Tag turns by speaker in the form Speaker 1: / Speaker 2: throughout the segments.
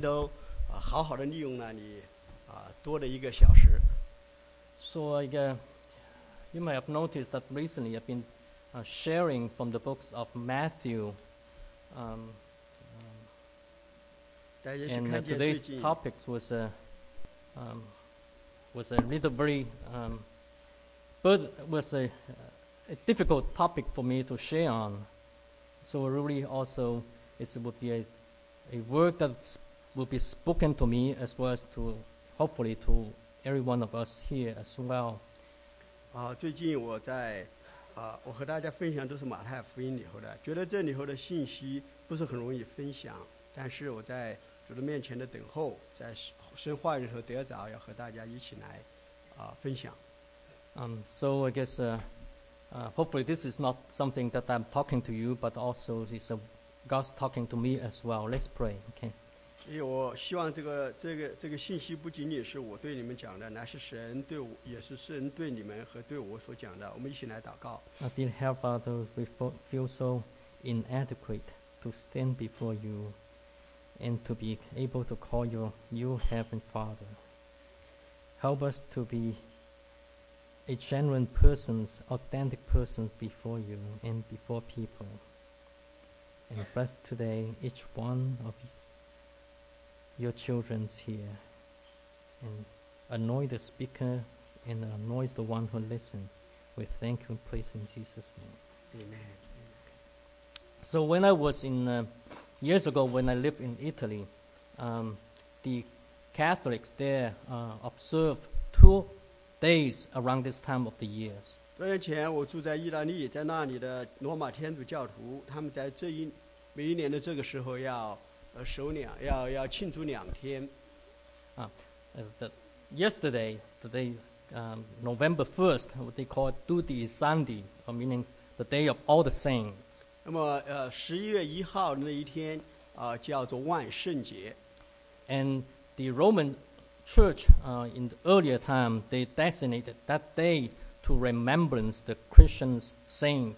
Speaker 1: 都啊好好的利用了你啊多的一个小时。
Speaker 2: So I, uh, you may have noticed that recently I've been uh, sharing from the books of Matthew. Um,
Speaker 1: 大家也是
Speaker 2: and uh,
Speaker 1: 看见最
Speaker 2: today's
Speaker 1: 近
Speaker 2: topics was a um, was a little very um, but was a, a difficult topic for me to share on. So really also it would be a, a word that will be spoken to me as well as to hopefully to every one of us here as well.
Speaker 1: 啊，最近我在啊，我和大家分享都是马太福音里头的，觉得这里头的信息不是很容易分享，但是我在主的面前的等候，在神话里头得着，要和大家一起来啊分享。
Speaker 2: Um, so I guess uh, uh, hopefully this is not something that I'm talking to you, but also it's a God's talking to me as well. Let's pray. Okay.
Speaker 1: 所以我希望这个这个这个信息不仅仅是我对你们讲的，乃是神对我，也是神对你们和对我所讲的。我们一起来祷告。
Speaker 2: Uh, dear Heavenly Father, we fo- feel so inadequate to stand before you and to be able to call you you Heavenly Father. Help us to be a genuine persons, authentic persons before you and before people. And bless today each one of your children's here. And anoint the speaker and anoint the one who listens. We thank you and praise in Jesus' name.
Speaker 1: Amen.
Speaker 2: So when I was in uh, years ago when I lived in Italy, um, the Catholics there uh, observe two days around this time of the years.
Speaker 1: 多年前我住在意大利，在那里的罗马天主教徒，他们在这一每一年的这个时候要 呃守两要要庆祝两天。
Speaker 2: 啊、uh, yesterday, today, November 1st, what they call Tutti Santi, meaning the day of all the saints.
Speaker 1: 那么呃，十一月一号那一天啊，叫做万圣节。
Speaker 2: And the Roman Church, uh, in the earlier time, they designated that day to remembrance the Christian saint.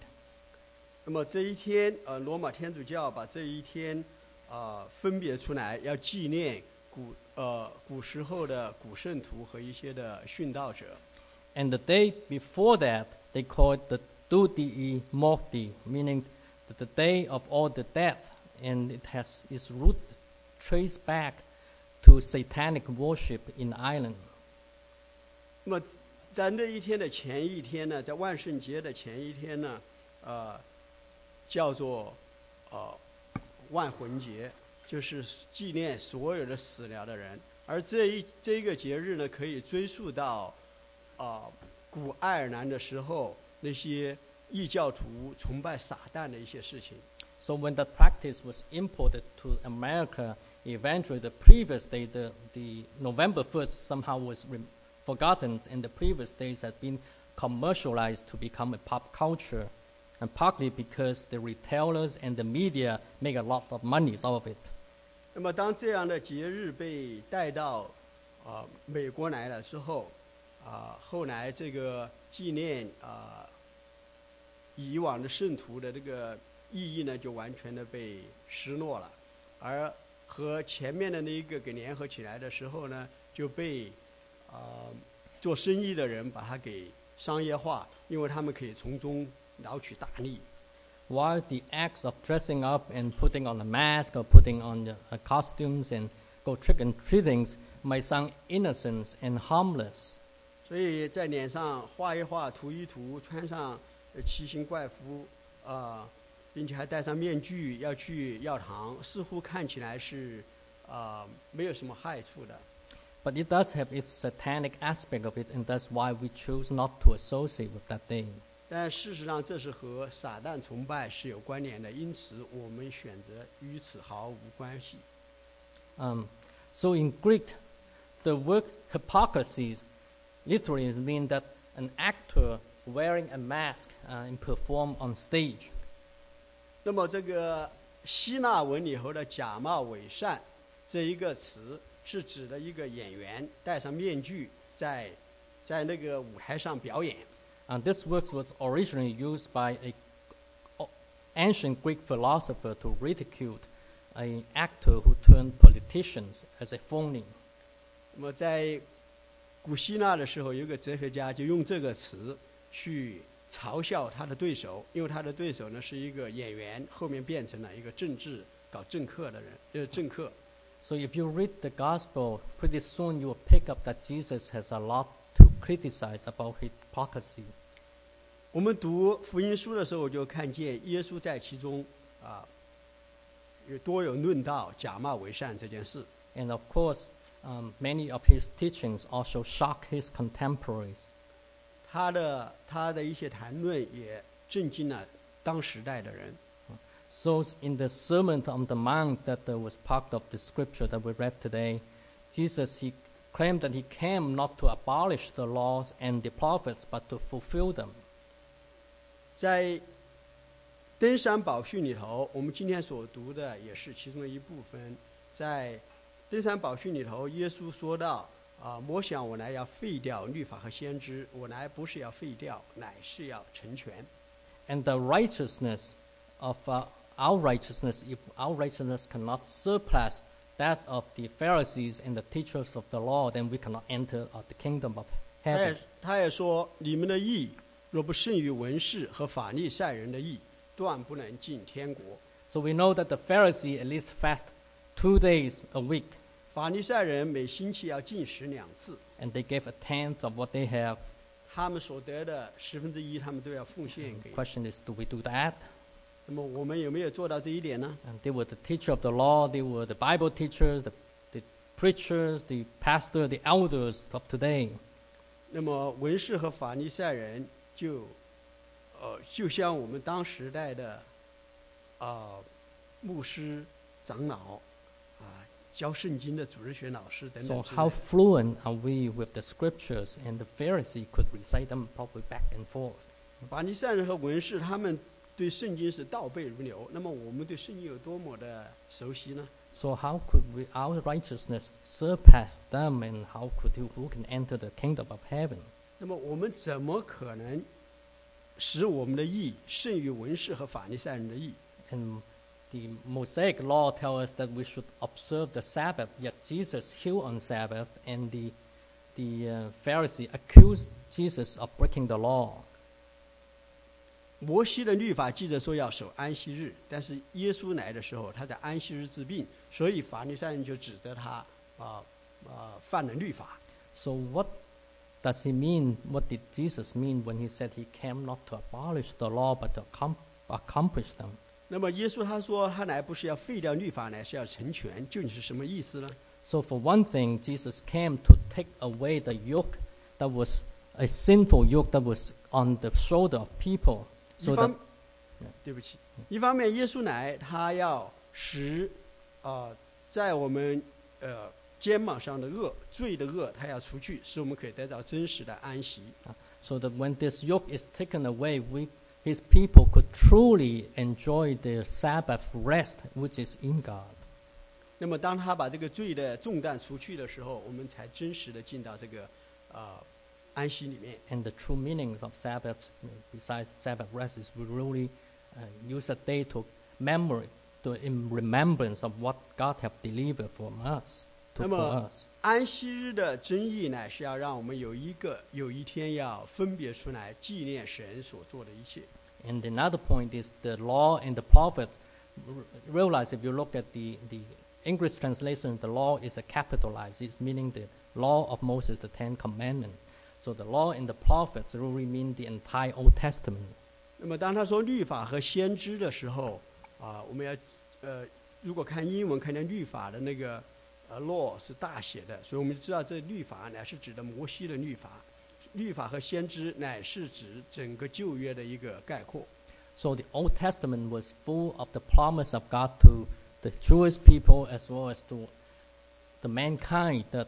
Speaker 1: 啊、分别出来，要纪念古呃古时候的古圣徒和一些的殉道者。
Speaker 2: And the day before that, they called the Dudii Morti, meaning that the day of all the death, and it has its root traced back to satanic worship in Ireland.
Speaker 1: 那么在那一天的前一天呢，在万圣节的前一天呢，呃，叫做呃万魂节，就是纪念所有的死了的人。而这一这个节日呢，可以追溯到啊、古爱尔兰的时候那些异教徒崇拜撒旦的一些事情。
Speaker 2: So when the practice was imported to America, eventually the previous day, the, the November 1st, somehow was rem- forgotten, and the previous days had been commercialized to become a pop culture, and partly because the retailers and the media make a lot of money out of it.
Speaker 1: 那么当这样的节日被带到啊、美国来了之后，啊、后来这个纪念啊、以往的圣徒的这个意义呢，就完全的被失落了，而和前面的那一个给联合起来的时候呢，就被啊、做生意的人把它给 商业化，因为他们可以从中捞取大利。
Speaker 2: While the acts of dressing up and putting on a mask or putting on the, uh, costumes and go trick and treatings might sound innocent and harmless.
Speaker 1: 所以在脸上画一画、涂一涂，穿上呃奇形怪服啊、并且还戴上面具，要去药堂，似乎看起来是啊、没有什么害处的。
Speaker 2: But it does have its satanic aspect of it, and that's why we choose not to associate with that day.
Speaker 1: 但事实上，这是和撒旦崇拜是有关联的，因此我们选择与此毫无关系。
Speaker 2: Um, so in Greek, the word hypocrisy literally means that an actor wearing a mask uh, and perform on stage.
Speaker 1: 那么这个希腊文里头的“假冒伪善”这一个词， 是指的一个演员戴上面具在在那个舞台上表演。
Speaker 2: And this word was originally used by a ancient Greek philosopher to ridicule an actor who turned politicians as a phony.
Speaker 1: 那么在古希腊的时候，有个哲学家就用这个词去嘲笑他的对手，因为他的对手呢是一个演员，后面变成了一个政治搞政客的人，就是，政客。
Speaker 2: So if you read the gospel, pretty soon you will pick up that Jesus has a lot to criticize about hypocrisy.
Speaker 1: 我们读福音书的时候，就看见耶稣在其中啊，有多有论到假冒为善这件事。
Speaker 2: And of course, um, many of his teachings also shock his contemporaries.
Speaker 1: 他的他的一些谈论也震惊了当时代的人。
Speaker 2: So in the Sermon on the Mount that uh, was part of the scripture that we read today, Jesus he claimed that he came not to abolish the laws and the prophets, but to fulfill them.
Speaker 1: 在登山宝训里头，我们今天所读的也是其中的一部分。在登山宝训里头，耶稣说到：“啊，我想我来要废掉律法和先知，我来不是要废掉，乃是要成全。
Speaker 2: And the righteousness of uh, our righteousness, if our righteousness cannot surpass that of the Pharisees and the teachers of the law, then we cannot enter uh, the kingdom of
Speaker 1: ”他
Speaker 2: heaven.
Speaker 1: 也他也说：“你们的义若不胜于文士和法利赛人的义，断不能进天国。
Speaker 2: So we know that the Pharisee at least fast two days a week,
Speaker 1: 法利赛人每星期要进食两次，
Speaker 2: and they gave a tenth of what they have.
Speaker 1: 他们所得的十分之一，他们都要奉献
Speaker 2: The
Speaker 1: 给。
Speaker 2: question is, do we do that?
Speaker 1: 那么我们有没有做到这一点呢
Speaker 2: ？And they were the teacher of the law, they were the Bible teachers, the, the preachers, the pastor, the elders of today.
Speaker 1: 那么文士和法利赛人就，呃，就像我们当时代的，啊、牧师、长老，啊、教圣经的主日学老师等
Speaker 2: So
Speaker 1: 等
Speaker 2: how。fluent are we with the scriptures? And the Pharisee could recite them probably back and forth.
Speaker 1: 法利赛人和文士他们对圣经是倒背如流，那么我们对圣经有多么的熟悉呢？
Speaker 2: So how could we, our righteousness surpass them, and how could who, who can enter the kingdom of heaven?
Speaker 1: 那么我们怎么可能使我们的义胜于文士和法利赛人的义？
Speaker 2: And the Mosaic law tells us that we should observe the Sabbath, yet Jesus healed on Sabbath, and the, the uh, Pharisee accused Jesus of breaking the law.
Speaker 1: 摩西的律法记着说要守安息日，但是耶稣来的时候，他在安息日治病，所以法律上人就指责他啊啊、犯了律法。
Speaker 2: So what does he mean? What did Jesus mean when he said he came not to abolish the law, but to accom- accomplish them?
Speaker 1: 那么耶稣他说他来不是要废掉律法，呢是要成全，究竟是什么意思呢
Speaker 2: ？So for one thing, Jesus came to take away the yoke that was a sinful yoke that was on the shoulder of people.
Speaker 1: 一方对不起，一方面耶稣来，他要使啊、在我们呃肩膀上的恶、罪的恶，他要除去，使我们可以得到真实的安息。
Speaker 2: so that when this yoke is taken away, we, his people could truly enjoy their Sabbath rest, which is in God.
Speaker 1: 那么，当他把这个罪的重担除去的时候，我们才真实的进到这个啊、安息里面。
Speaker 2: And the true meanings of Sabbath, uh, besides Sabbath rest, is we really uh, use a day to memory, to in remembrance of what God have delivered from us, to,
Speaker 1: 那
Speaker 2: for
Speaker 1: 么
Speaker 2: us.
Speaker 1: 安息日的真意呢，是要让我们有一个有一天要分别出来纪念神所做的一切。
Speaker 2: And another point is the law and the prophets. R- realize if you look at the, the English translation, the law is a capitalized, it's meaning the law of Moses, the Ten Commandments. So the law and the prophets really mean the entire Old Testament.
Speaker 1: 那么，当他说律法和先知的时候，啊，我们要呃，如果看英文，看见律法的那个呃 law 是大写的，所以我们就知道这律法乃是指的摩西的律法，律法和先知乃是指整个旧约的一个概括。
Speaker 2: So the Old Testament was full of the promise of God to the Jewish people as well as to the mankind that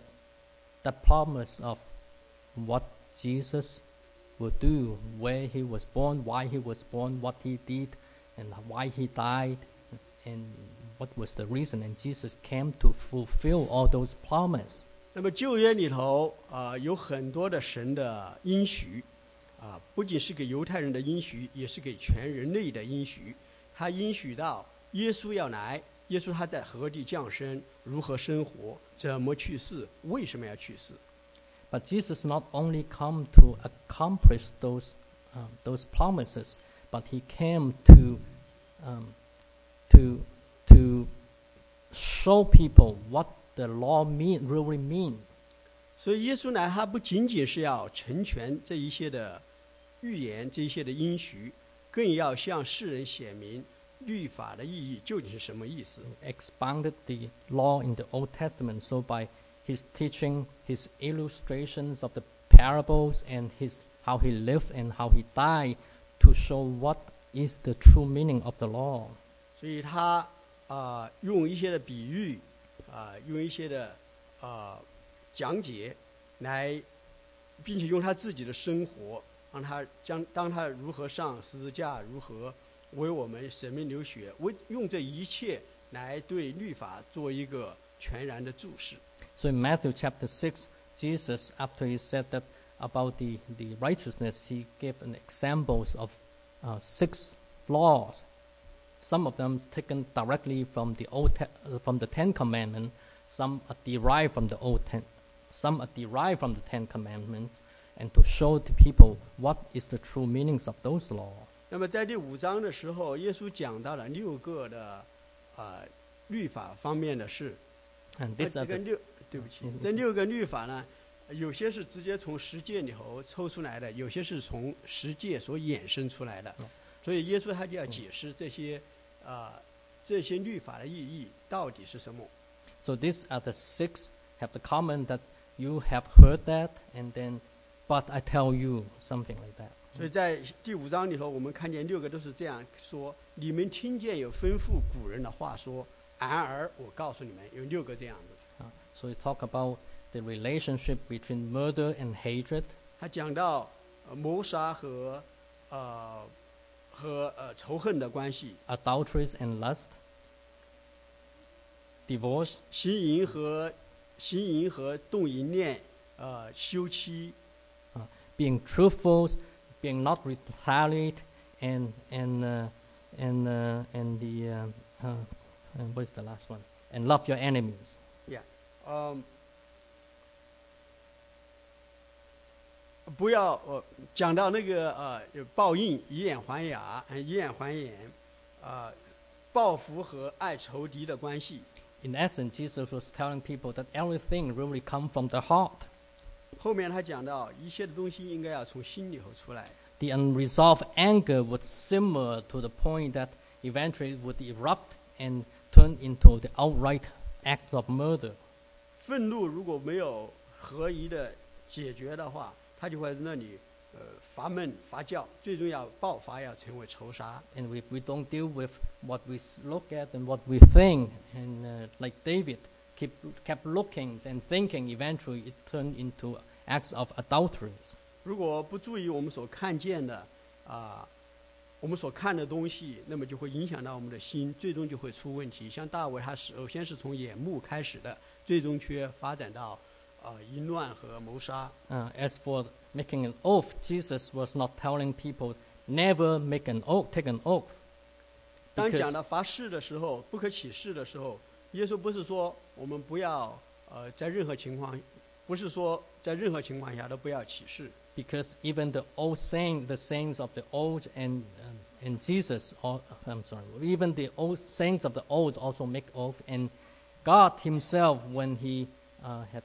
Speaker 2: that promise of what Jesus would do, where he was born, why he was born, what he did, and why he died, and what was the reason. And Jesus came to fulfill all those promises.
Speaker 1: 那么旧约里头啊、有很多的神的应许，啊、不仅是给犹太人的应许，也是给全人类的应许。他应许到耶稣要来，耶稣他在何地降生，如何生活，怎么去世，为什么要去世？
Speaker 2: But Jesus not only come to accomplish those um, those promises, but he came to um, to to show people what the law mean really mean.
Speaker 1: 所以耶稣呢，他不仅仅是要成全这一些的预言，这一些的应许，更要向世人显明律法的意义究竟是什么意思。
Speaker 2: expounded the law in the Old Testament. So by his teaching, his illustrations of the parables, and his how he lived and how he died, to show what is the true meaning of the law.
Speaker 1: 所以他啊、用一些的比喻啊、用一些的啊、讲解来，并且用他自己的生活，让他将当他如何上十字架，如何为我们舍命流血，为用这一切来对律法做一个全然的注释。
Speaker 2: So in Matthew chapter 6, Jesus, after he said that about the, the righteousness, he gave an examples of uh, six laws. Some of them taken directly from the old te- uh, from the Ten Commandments. Some are derived from the old ten. Some are derived from the Ten Commandments, and to show to people what is the true meanings of those laws.
Speaker 1: 那么在第五章的时候，耶稣讲到了六个的啊、律法方面的事。
Speaker 2: And
Speaker 1: 那
Speaker 2: these
Speaker 1: 这
Speaker 2: are
Speaker 1: 个
Speaker 2: the
Speaker 1: 六， 对不起
Speaker 2: 嗯，
Speaker 1: 这六个律法呢，有些是直接从十诫里头抽出来的，有些是从十诫所衍生出来的
Speaker 2: 嗯。
Speaker 1: 所以耶稣他就要解释这些啊、这些律法的意义到底是什么。
Speaker 2: So these are the six have the common that you have heard that, and then, but I tell you something like that.
Speaker 1: 所以在第五章里头，我们看见六个都是这样说：你们听见有吩咐古人的话说，然而我告诉你们，有六个这样的。
Speaker 2: Uh, so we talk about the relationship between murder and hatred.
Speaker 1: 他讲到、呃谋杀和呃和呃仇恨的关系，
Speaker 2: adulteries and lust, divorce,
Speaker 1: 行淫和行淫和动淫念，呃休妻，
Speaker 2: being truthful, being not retaliate, and and uh, and uh, and the uh, uh, uh, what is the last one? And love your enemies.
Speaker 1: 嗯、不要呃讲到那个呃有报应，以眼还牙，呃以眼还眼，啊、报复和爱仇敌的关系。
Speaker 2: In essence, Jesus was telling people that everything really comes from the heart.
Speaker 1: 后面他讲到一切的东西应该要从心里头出来。
Speaker 2: The unresolved anger would simmer to the point that eventually it would erupt and turn into the outright act of murder.
Speaker 1: 愤怒如果没有合宜的解决的话，它就会在那里呃发闷发酵，最终要爆发，要成为仇杀。
Speaker 2: And if we don't deal with what we look at and what we think, and uh, like David keep, kept looking and thinking, eventually it turned into acts of adulteries.
Speaker 1: 如果不注意我们所看见的啊、我们所看的东西，那么就会影响到我们的心，最终就会出问题。像大卫，他首先是从眼目开始的，最终却发展到啊、淫乱和谋杀。
Speaker 2: Uh, as for making an oath, Jesus was not telling people never make an oath, take an oath.
Speaker 1: 当
Speaker 2: Because-
Speaker 1: 讲到发誓的时候，不可起誓的时候，耶稣不是说我们不要呃在任何情况，不是说在任何情况下都不要起誓。
Speaker 2: because even the old saying, the sayings of the old and um, and Jesus, al- I'm sorry, even the old sayings of the old also make oath, and God Himself, when He uh, had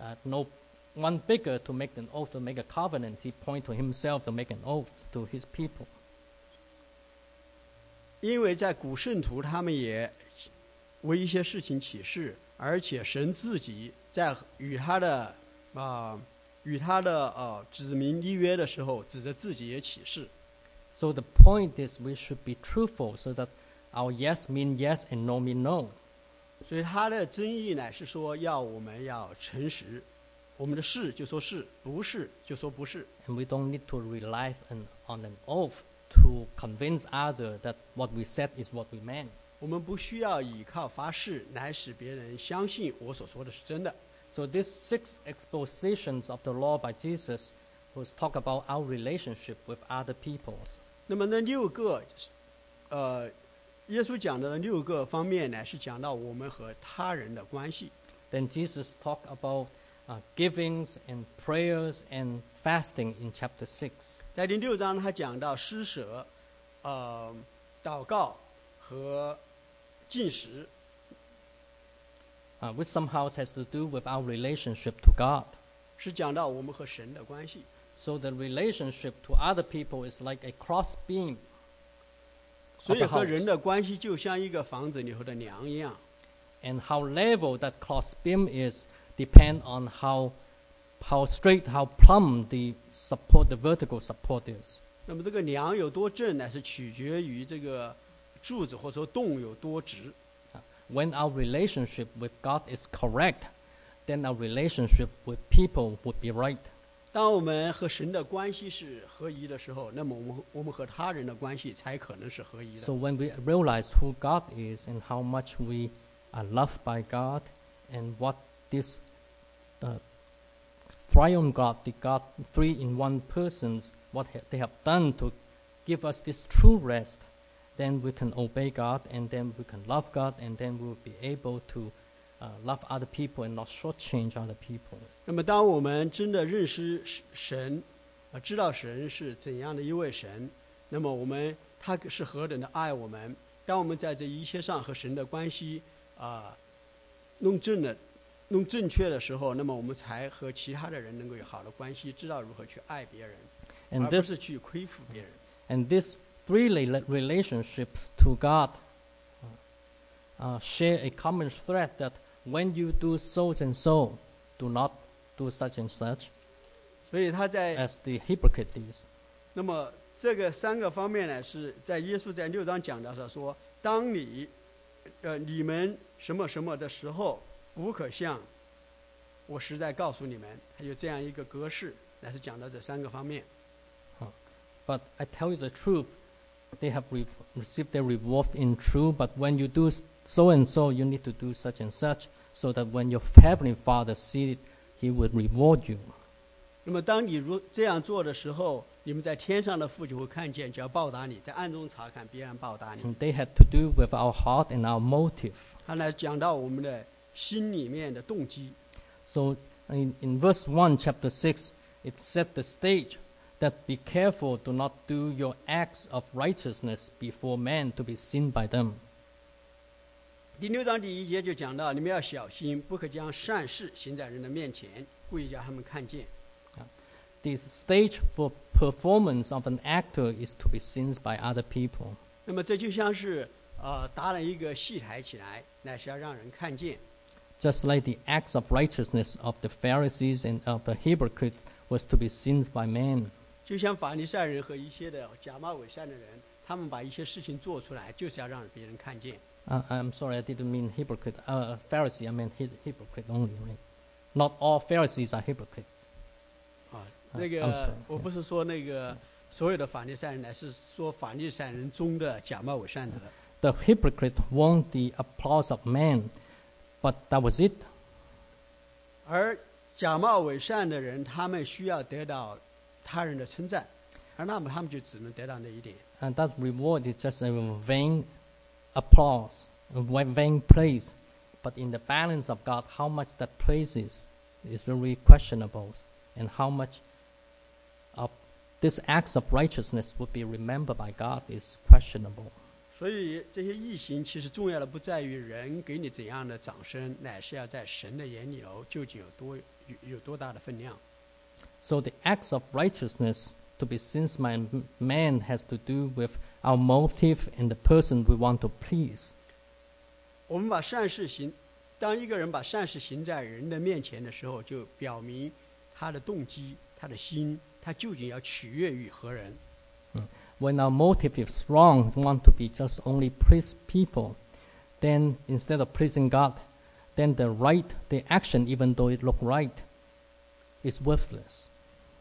Speaker 2: uh, no one bigger to make an oath to make a covenant, He point to Himself to make an oath to His people.
Speaker 1: 因为在古圣徒他们也为一些事情起誓，而且神自己在与他的啊、与他的呃子民立约的时候，指着自己也起誓。
Speaker 2: So the point is, we should be truthful, so that our yes mean yes and no mean no.
Speaker 1: 所以他的真意呢是说要我们要诚实，我们的是就说是，不是就说不是。
Speaker 2: And we don't need to rely on, on an oath to convince others that what we said is what we meant.
Speaker 1: 我们不需要依靠发誓来使别人相信我所说的是真的。
Speaker 2: So these six expositions of the law by Jesus was talk about our relationship with other peoples.
Speaker 1: 那么那六个，呃，耶稣讲的六个方面呢，是讲到我们和他人的关系。
Speaker 2: Then Jesus talked about uh, givings and prayers and fasting in chapter 6.
Speaker 1: 在第六章，他讲到施舍、呃祷告和进食。
Speaker 2: uh, which somehow has to do with our relationship to God.
Speaker 1: 是讲到我们和神的关系。
Speaker 2: So the relationship to other people is like a cross beam.
Speaker 1: 所以
Speaker 2: of a
Speaker 1: 和人
Speaker 2: house.
Speaker 1: 的关系就像一个房子里头的梁一样。
Speaker 2: And how level that cross beam is depend on how how straight, how plumb the support, the vertical support is.
Speaker 1: 那么这个梁有多正呢？是取决于这个柱子或者说洞有多直。
Speaker 2: When our relationship with God is correct, then our relationship with people would be right.
Speaker 1: 当我们和神的关系是合一的时候，那么我们我们和他人的关系才可能是合一的
Speaker 2: So。when we realize who God is and how much we are loved by God and what this uh, triune God, the God three in one persons, what ha- they have done to give us this true rest, then we can obey God and then we can love God and then we will be able to uh, love other people and not shortchange other people.
Speaker 1: 那么，当我们真的认识神，啊，知道神是怎样的一位神，那么我们他是何等的爱我们。当我们在这一切上和神的关系啊弄正了、弄正确的时候，那么我们才和其他的人能够有好的关系，知道如何去爱别人
Speaker 2: ，And
Speaker 1: 而不是去亏负别人。
Speaker 2: And this three rela- relationships to God uh, share a common thread that when you do so and so, do not do such and such,
Speaker 1: 所以他在
Speaker 2: as the hypocrite is.
Speaker 1: 那么这个三个方面呢，是在耶稣在六章讲到的说，当你呃你们什么什么的时候，不可像我实在告诉你们，他有这样一个格式，乃是讲到这三个方面。
Speaker 2: But I tell you the truth, they have re- received their reward in true, but when you do s- so and so, you need to do such and such, so that when your heavenly Father sees it, he will reward you.
Speaker 1: 那么当你如这样做的时候，你们在天上的父就会看见，就要报答你，在暗中查看，必然报答你。
Speaker 2: And they had to do with our heart and our motive.
Speaker 1: 他来讲到我们的心里面的动机。
Speaker 2: So in, in verse 1, chapter 6, it set the stage that be careful do not do your acts of righteousness before men to be seen by them.
Speaker 1: 第六章第一节就讲到，你们要小心，不可将善事行在人的面前，故意叫他们看见。
Speaker 2: The stage for performance of an actor is to be seen by other people.
Speaker 1: 那么这就像是呃搭了一个戏台起来，那是要让人看见。
Speaker 2: Just like the acts of righteousness of the Pharisees and of the hypocrites was to be seen by men.
Speaker 1: 就像法利赛人和一些的假冒伪善的人，他们把一些事情做出来，就是要让别人看见。
Speaker 2: Uh, I'm sorry, I didn't mean hypocrite. Uh, Pharisee, I meant hy- hypocrite only, right? Not all Pharisees are hypocrites.
Speaker 1: 啊，
Speaker 2: 啊
Speaker 1: 那
Speaker 2: I'm
Speaker 1: 个
Speaker 2: sorry
Speaker 1: 我不是说那个所有的法利赛人，乃是说法利赛人中的假冒伪善者。
Speaker 2: The hypocrite want the applause of men, but that was it.
Speaker 1: 而假冒伪善的人，他们需要得到他人的称赞，而那么他们就只能得到那一点。
Speaker 2: And that reward is just a vain applause, a va- vain praise. But in the balance of God, how much that praise is, is very questionable. And how much of these acts of righteousness would be remembered by God is questionable.
Speaker 1: 所以这些异行其实重要的不在于人给你怎样的掌声，乃是要在神的眼里头究竟有多有有多大的分量。
Speaker 2: So the acts of righteousness to be seen by m- man has to do with our motive and the person we want to please.
Speaker 1: 我们把善事行，当一个人把善事行在人的面前的时候，就表明他的动机、他的心，他究竟要取悦于何人。
Speaker 2: When our motive is wrong, we want to be just only please people, then instead of pleasing God, then the right, the action, even though it look right, is worthless.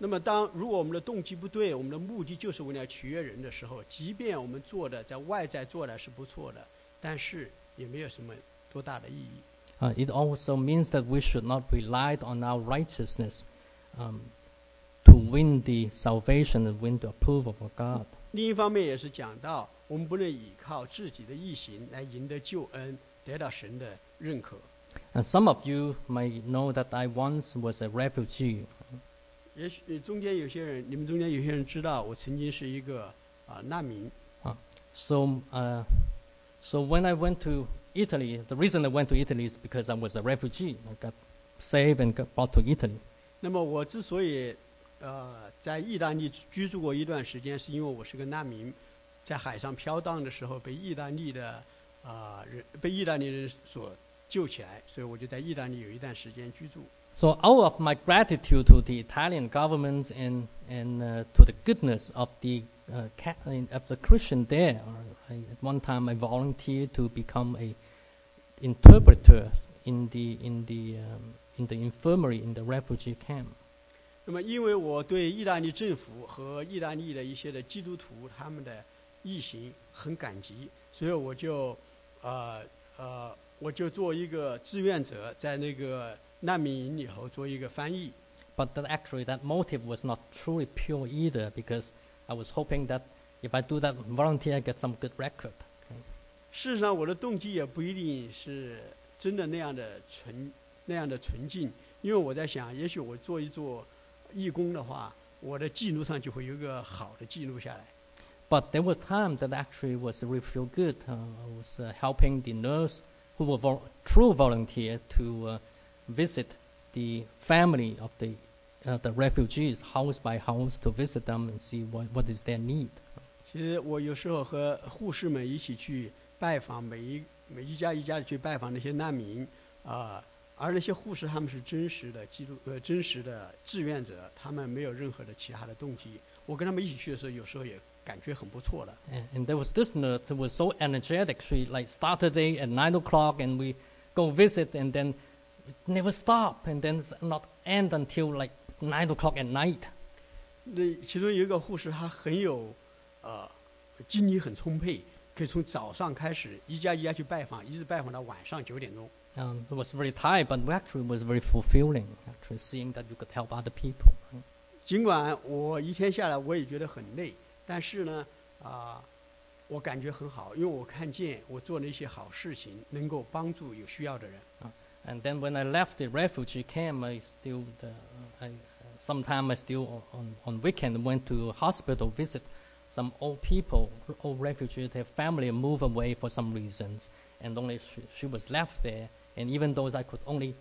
Speaker 1: 那么当如果我们的动机不对，我们的目的就是为了取悦人的时候，即便我们做的在外在做的是不错的，但是也没有什么多大的意义。
Speaker 2: Uh, it also means that we should not rely on our righteousness um, to win the salvation and win the approval of God.
Speaker 1: 另一方面也是讲到，我们不能依靠自己的义行来赢得救恩，得到神的认可。
Speaker 2: And some of you may know that I once was a refugee.
Speaker 1: 也许呃中间有些人，你们中间有些人知道，我曾经是一个啊、难民。
Speaker 2: 啊 So, uh, so when I went to Italy, the reason I went to Italy is because I was a refugee. I got saved and got brought to Italy.
Speaker 1: 那么我之所以呃在意大利居住过一段时间，是因为我是个难民，在海上飘荡的时候被意大利的啊、人被意大利人所救起来，所以我就在意大利有一段时间居住。
Speaker 2: So, out of my gratitude to the Italian government and and uh, to the goodness of the uh, ca- uh, of the Christian there, I, at one time I volunteered to become a interpreter in the in the um, in the infirmary in the refugee camp.
Speaker 1: 那么，因为我对意大利政府和意大利的一些的基督徒他们的义行很感激，所以我就呃呃，我就做一个志愿者，在那个 难民营里头做一个翻译。
Speaker 2: But that actually, that motive was not truly pure either, because I was hoping that if I do that volunteer, I get some good record.
Speaker 1: 事实上，我的动机也不一定是真的那样的纯那样的纯净，因为我在想，也许我做一做义工的话，我的记录上就会有一个好的记录下来。
Speaker 2: But there were times that actually was really feel good. Uh, I was uh, helping the nurse who were vol- true volunteer to uh, visit the family of the uh, the refugees house by house to visit them and see what, what is their need.
Speaker 1: 其实我有时候和护士们一起去拜访每一每一家一家的去拜访那些难民啊、而那些护士他们是真实的记录呃真实的志愿者，他们没有任何的其他的动机。我跟他们一起去的时候，有时候也感觉很不错的。
Speaker 2: And, and there was this nurse who was so energetic. She like started day at nine o'clock, and we go visit, and then it never stop, and then not end until like nine o'clock at night.
Speaker 1: 那其中有一个护士，她很有呃精力很充沛，可以从早上开始一家一家去拜访，一直拜访到晚上九点钟。
Speaker 2: Um, it was very tired, but actually was very fulfilling. Actually, seeing that you could help other people.
Speaker 1: 尽管我一天下来我也觉得很累，但是呢，啊、我感觉很好，因为我看见我做了一些好事情能够帮助有需要的人。
Speaker 2: And then when I left the refugee camp, I still, the, uh, I, uh, sometime I still on, on weekend went to hospital visit some old people, old refugees, their family moved away for some reasons, and only she, she was left there. And even though I could only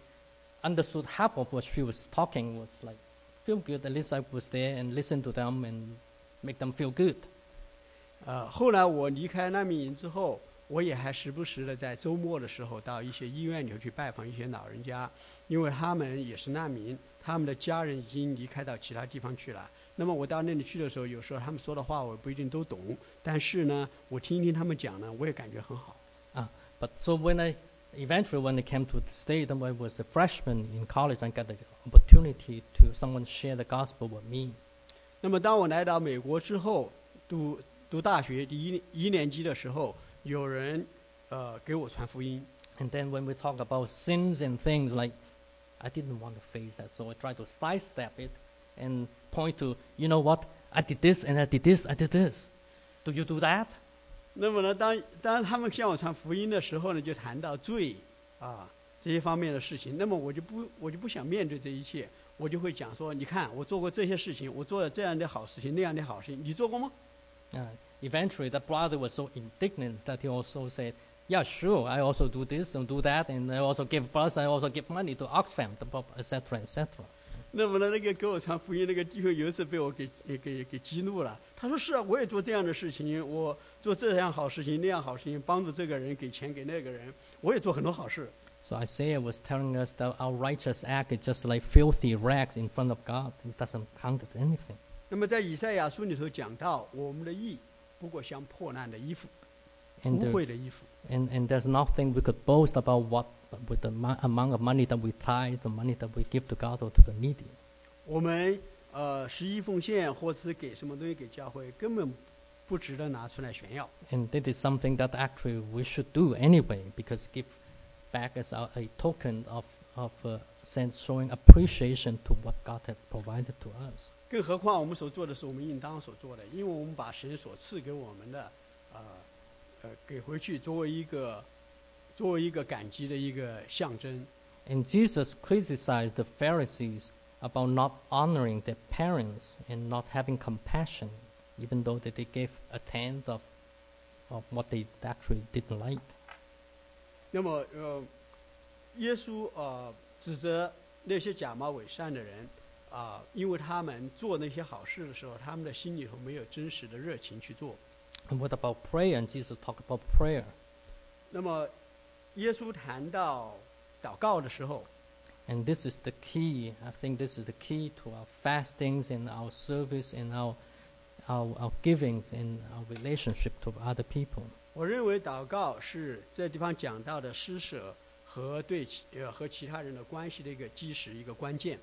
Speaker 2: understood half of what she was talking, was like feel good. At least I was there and listened to them and make them feel good.
Speaker 1: 呃，后来我离开难民营之后， 我也还时不时的在周末的时候到一些医院里头去拜访一些老人家，因为他们也是难民，他们的家人已经离开到其他地方去了。那么我到那里去的时候，有时候他们说的话我不一定都懂，但是呢，我听一听他们讲呢，我也感觉很好。啊。
Speaker 2: But so when I eventually when I came to the state, and I was a freshman in college, I got the opportunity to someone share the gospel with me.
Speaker 1: 那么当我来到美国之后，读读大学第一一年级的时候，有人呃给我传福音
Speaker 2: ，And then when we talk about sins and things like, I didn't want to face that, so I tried to sidestep it and point to, you know what, I did this and I did this, I did this. Do you do that?
Speaker 1: 那么呢，当当他们向我传福音的时候呢，就谈到罪啊这些方面的事情，那么我就不我就不想面对这一切，我就会讲说，你看我做过这些事情，我做了这样的好事情，那样的好事情，你做过吗
Speaker 2: ？Uh, eventually, that brother was so indignant that he also said, yeah, sure, I also do this and do that, and I also give plus, I also give money to Oxfam, the pub- etc., etc.
Speaker 1: 那么呢，那个给我传福音那个弟兄有一次被我给给给给激怒了。他说：“是啊，我也做这样的事情，我做这样好事情，那样好事情，帮助这个人，给钱给那个人，我也做很多好事。
Speaker 2: So Isaiah was telling us that our righteous act is just like filthy rags in front of God. It doesn't count as anything.
Speaker 1: 那么在以赛亚书里头讲到，我们的义 不过像破烂的衣服，
Speaker 2: And,
Speaker 1: 污
Speaker 2: there,
Speaker 1: 秽的衣服。
Speaker 2: and, and there's nothing we could boast about what with the mo- amount of money that we tithe, the money that we give to God or to the needy.
Speaker 1: 我们呃十一奉献或者是给什么东西给教会，根本不值得拿出来炫耀。
Speaker 2: And that is something that actually we should do anyway, because give back as a, a token of, of uh, sense showing appreciation to what God had provided to us.
Speaker 1: 更何况我们所做的是我们应当所做的，因为我们把神所赐给我们的呃呃给回去，作为一个作为一个感激的一个象征。
Speaker 2: And Jesus criticized the Pharisees about not honoring their parents and not having compassion, even though that they gave a tenth of, of what they actually didn't like.
Speaker 1: 那么呃，耶稣呃指责那些假冒伪善的人啊、因为他们做那些好事的时候，他们的心里头没有真实的热情去做。
Speaker 2: What about prayer? And Jesus talked about prayer.
Speaker 1: 那么，耶稣谈到祷告的时候
Speaker 2: ，And this is the key. I think this is the key to our fastings and our service and our, our, our givings and our relationship to other people.
Speaker 1: 我认为祷告是这地方讲到的施舍和对其呃和其他人的关系的一个基石，一个关键。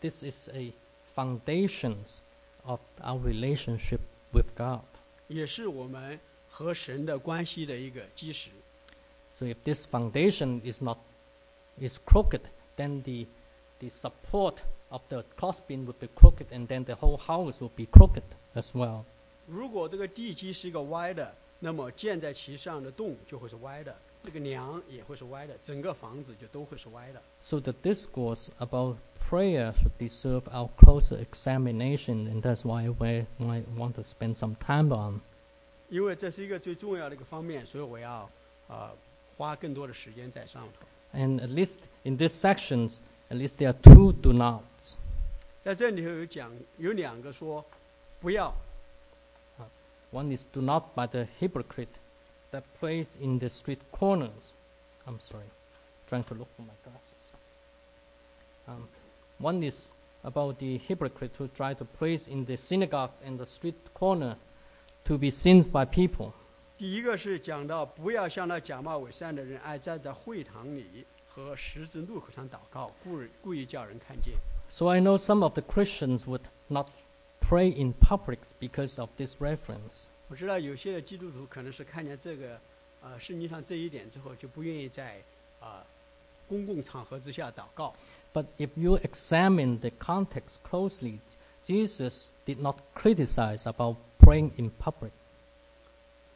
Speaker 2: This is a foundations of our relationship with God.
Speaker 1: 也是我们和神的关系的一个基石。
Speaker 2: So if this foundation is not is crooked, then the the support of the crossbeam would be crooked, and then the whole house will be crooked as well.
Speaker 1: 如果这个地基是一个歪的，那么建在其上的洞就会是歪的， 这个梁也会是歪的，整个房子就都会是歪的。
Speaker 2: So the discourse about prayer should deserve our closer examination, and that's why we might want to spend some time on.
Speaker 1: 因为这是一个最重要的一个方面，所以我要啊、花更多的时间在上头。
Speaker 2: And at least in these sections, at least there are two do nots.
Speaker 1: 在这里头有讲有两个说不要，
Speaker 2: One is do not by the hypocrite that prays in the street corners. I'm sorry, trying to look for my glasses. Um, one is about the hypocrite who try to praise in the synagogues and the street corner to be seen by people.
Speaker 1: 第一个是讲到不要像那假冒伪善的人，爱站在会堂里和十字路口上祷告，故意故意叫人看见。
Speaker 2: So I know some of the Christians would not pray in public because of this reference.
Speaker 1: 我知道有些的基督徒可能是看见这个，呃，圣经上这一点之后，就不愿意在啊、公共场合之下祷告。
Speaker 2: But if you examine the context closely, Jesus did not criticize about praying in public.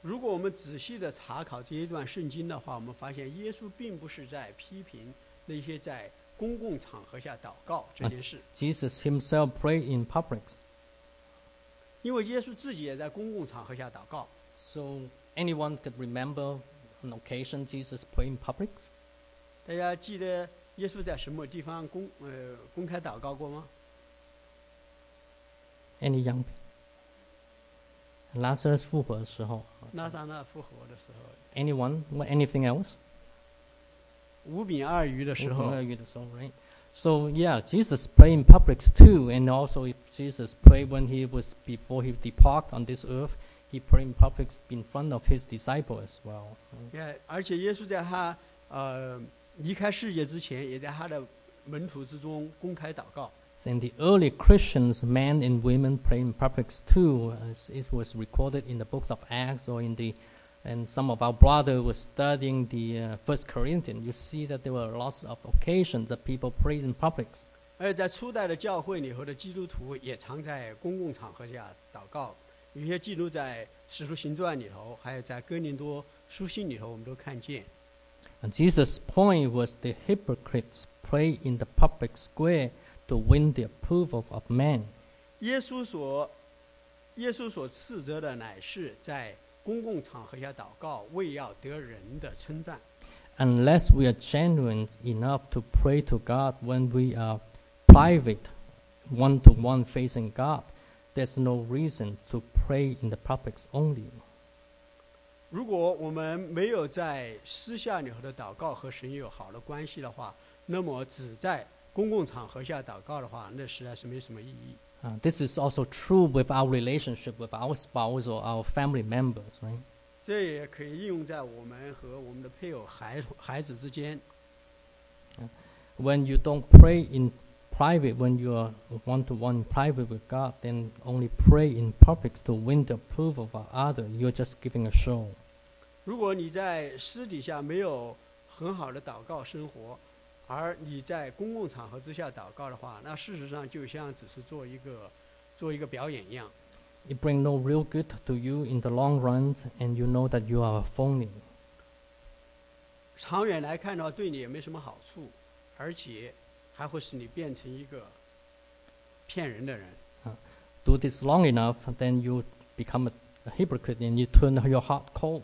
Speaker 1: 如果我们仔细的查考这一段圣经的话，我们发现耶稣并不是在批评那些在公共场合下祷告这件事，
Speaker 2: Jesus himself prayed in public.
Speaker 1: 因为耶稣自己也在公共场合下祷告。
Speaker 2: So anyone could remember an occasion Jesus prayed in public?
Speaker 1: 大家记得耶稣在什么地方公呃公开祷告过吗
Speaker 2: ？Any young people? Lazarus 复活的时候。
Speaker 1: 拉萨那复活的时候
Speaker 2: ，Anyone? Anything else?
Speaker 1: 五饼二鱼的时候
Speaker 2: ，right? So yeah, Jesus prayed in public too, and also if Jesus prayed when he was before he departed on this earth. He prayed in public in front of his disciples as well.
Speaker 1: 也而且耶稣在他呃离开世界之前，也在他的门徒之中公开祷告。
Speaker 2: And the early Christians, men and women, prayed in public too, as it was recorded in the books of Acts or in the, and some of our brothers were studying the uh, First Corinthians. You see that there were lots of occasions that people prayed in public.
Speaker 1: 而且在初代的教会里头的基督徒也常在公共场合下祷告，有些记录在《使徒行传》里头，还有在哥林多书信里头，我们都看见。
Speaker 2: And Jesus' point was the hypocrites pray in the public square to win the approval of men.
Speaker 1: 耶稣所耶稣所斥责的乃是在 公共场合下祷告，为要得人的称赞。
Speaker 2: Unless we are genuine enough to pray to God when we are private, one to one facing God, there's no reason to pray in the public only.
Speaker 1: 如果我们没有在私下里头的祷告和神有好的关系的话，那么只在公共场合下祷告的话，那实在是没什么意义。
Speaker 2: Uh, this is also true with our relationship with our spouse or our family members, right?
Speaker 1: 这也可以应用在我们和我们的配偶、孩孩子之间。
Speaker 2: When you don't pray in private, when you are one to one private with God, then only pray in public to win the approval of others. You're just giving a show.
Speaker 1: 如果你在私底下没有很好的祷告生活， 而你在公共场合之下祷告的话，那事实上就像只是做一个做一个表演一样。
Speaker 2: it bring no real good to you in the long run, and you know that you are a phony.
Speaker 1: 长远来看的话，对你也没什么好处，而且还会使你变成一个骗人的人。
Speaker 2: Do this long enough, then you become a, a hypocrite and you turn your heart cold.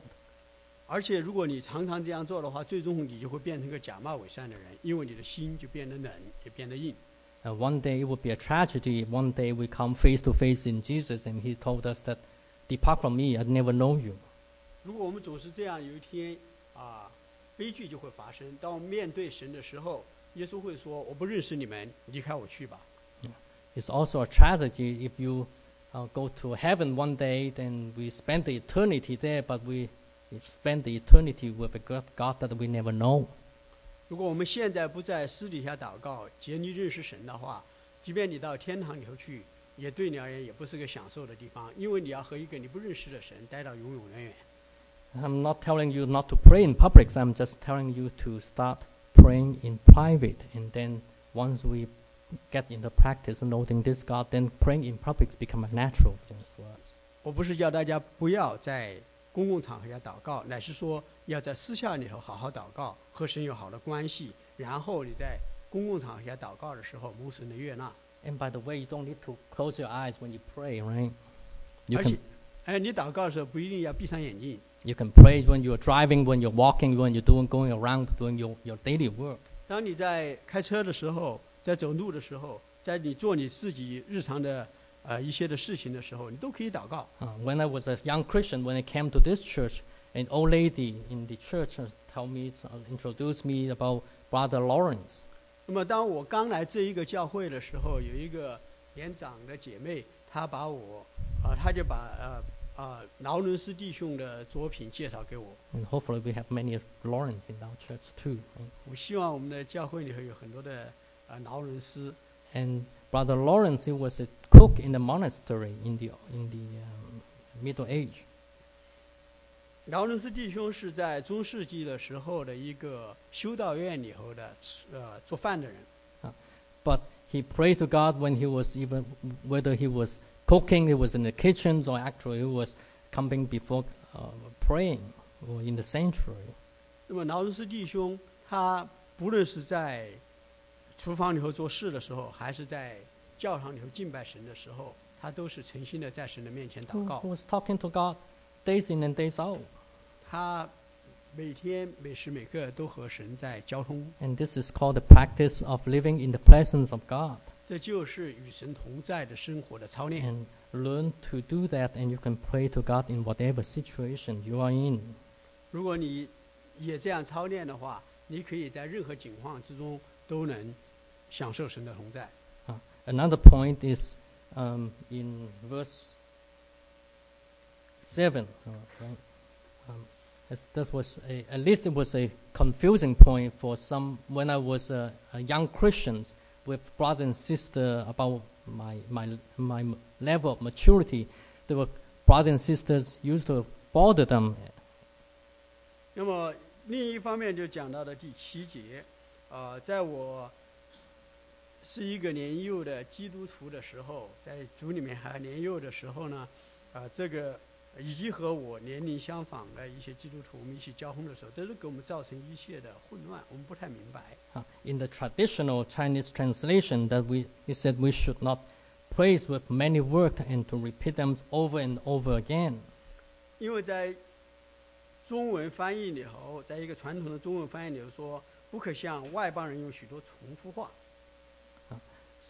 Speaker 1: 而且，如果你常常这样做的话，最终你就会变成一个假冒伪善的人，因为你的心就变得冷，也变得硬。
Speaker 2: One day it would be a tragedy. One day we come face to face in Jesus, and He told us that, "Depart from me, I never know you."
Speaker 1: 如果我们总是这样，有一天啊，悲剧就会发生。当我们面对神的时候，耶稣会说：“我不认识你们，离开我去吧。
Speaker 2: It's also a tragedy if you uh, go to heaven one day, then we spend the eternity there, but we spend the eternity with a God, God that we never know.
Speaker 1: ”如果我们现在不在私底下祷告，竭力认识神的话，即便你到天堂里头去，也对你而言也不是个享受的地方，因为你要和一个你不认识的神待到永永远远。
Speaker 2: I'm not telling you not to pray in public. I'm just telling you to start praying in private, and then once we get into practice noting this God, then praying in public become a natural thing to us.
Speaker 1: 我不是叫大家不要在 公共场合要祷告，乃是说要在私下里头好好祷告，和神有好的关系，然后你在公共场合下祷告的时候，蒙神的悦纳。
Speaker 2: And by the way, you don't need to close your eyes when you pray, right? You
Speaker 1: 而且，哎，你祷告的时候不一定要闭上眼睛
Speaker 2: ，you can pray when you're driving, when you're walking, when you're doing going around doing your, your daily work.
Speaker 1: 当你在开车的时候，在走路的时候，在你做你自己日常的呃一些的事情的时候，你都可以祷告。
Speaker 2: Uh, when I was a young Christian, when I came to this church, an old lady in the church uh, told me, uh, introduced me about Brother Lawrence.
Speaker 1: 那么当我刚来这一个教会的时候，有一个年长的姐妹，她把我，啊、她就把呃啊劳伦斯弟兄的作品介绍给我。
Speaker 2: And hopefully we have many Lawrence in our church too. right?
Speaker 1: 我希望我们的教会里头有很多的啊劳伦斯。
Speaker 2: And Brother Lawrence, he was a cook in the monastery in the in the um, Middle Age.
Speaker 1: 劳伦斯弟兄是在中世纪的时候的一个修道院里头的呃做饭的人。
Speaker 2: But he prayed to God when he was even whether he was cooking, he was in the kitchens, or actually he was coming before uh, praying or in the sanctuary.
Speaker 1: 那么劳伦斯弟兄他不论是在 厨房里头做事的时候，还是在教堂里头敬拜神的时候，他都是诚心的在神的面前祷
Speaker 2: Who,
Speaker 1: 告
Speaker 2: who。was talking to God days in and days out.
Speaker 1: 他每天每时每刻都和神在交通
Speaker 2: ，And this is called the practice of living in the presence of God.
Speaker 1: 这就是与神同在的生活的操练。
Speaker 2: And learn to do that, and you can pray to God in whatever situation you are in.
Speaker 1: 如果你也这样操练的话，你可以在任何境况之中都能享受神的同在。
Speaker 2: Another point is um, in verse 7. uh, right? Um, as that was a, at least it was a confusing point for some when I was a, a young Christians with brother and sister about my, my, my m- level of maturity. There were brothers and sisters used to bother them
Speaker 1: 那么另一方面就讲到了第七节，啊、在我 是一个年幼的基督徒的时候，在主里面还年幼的时候呢，啊、这个以及和我年龄相仿的一些基督徒，我们一起交通的时候，都是给我们造成一切的混乱，我们不太明白。
Speaker 2: Uh, in the traditional Chinese translation, that we he said we should not praise with many words and to repeat them over and over again.
Speaker 1: 因为在中文翻译里头，在一个传统的中文翻译里头说，不可向外邦人用许多重复话。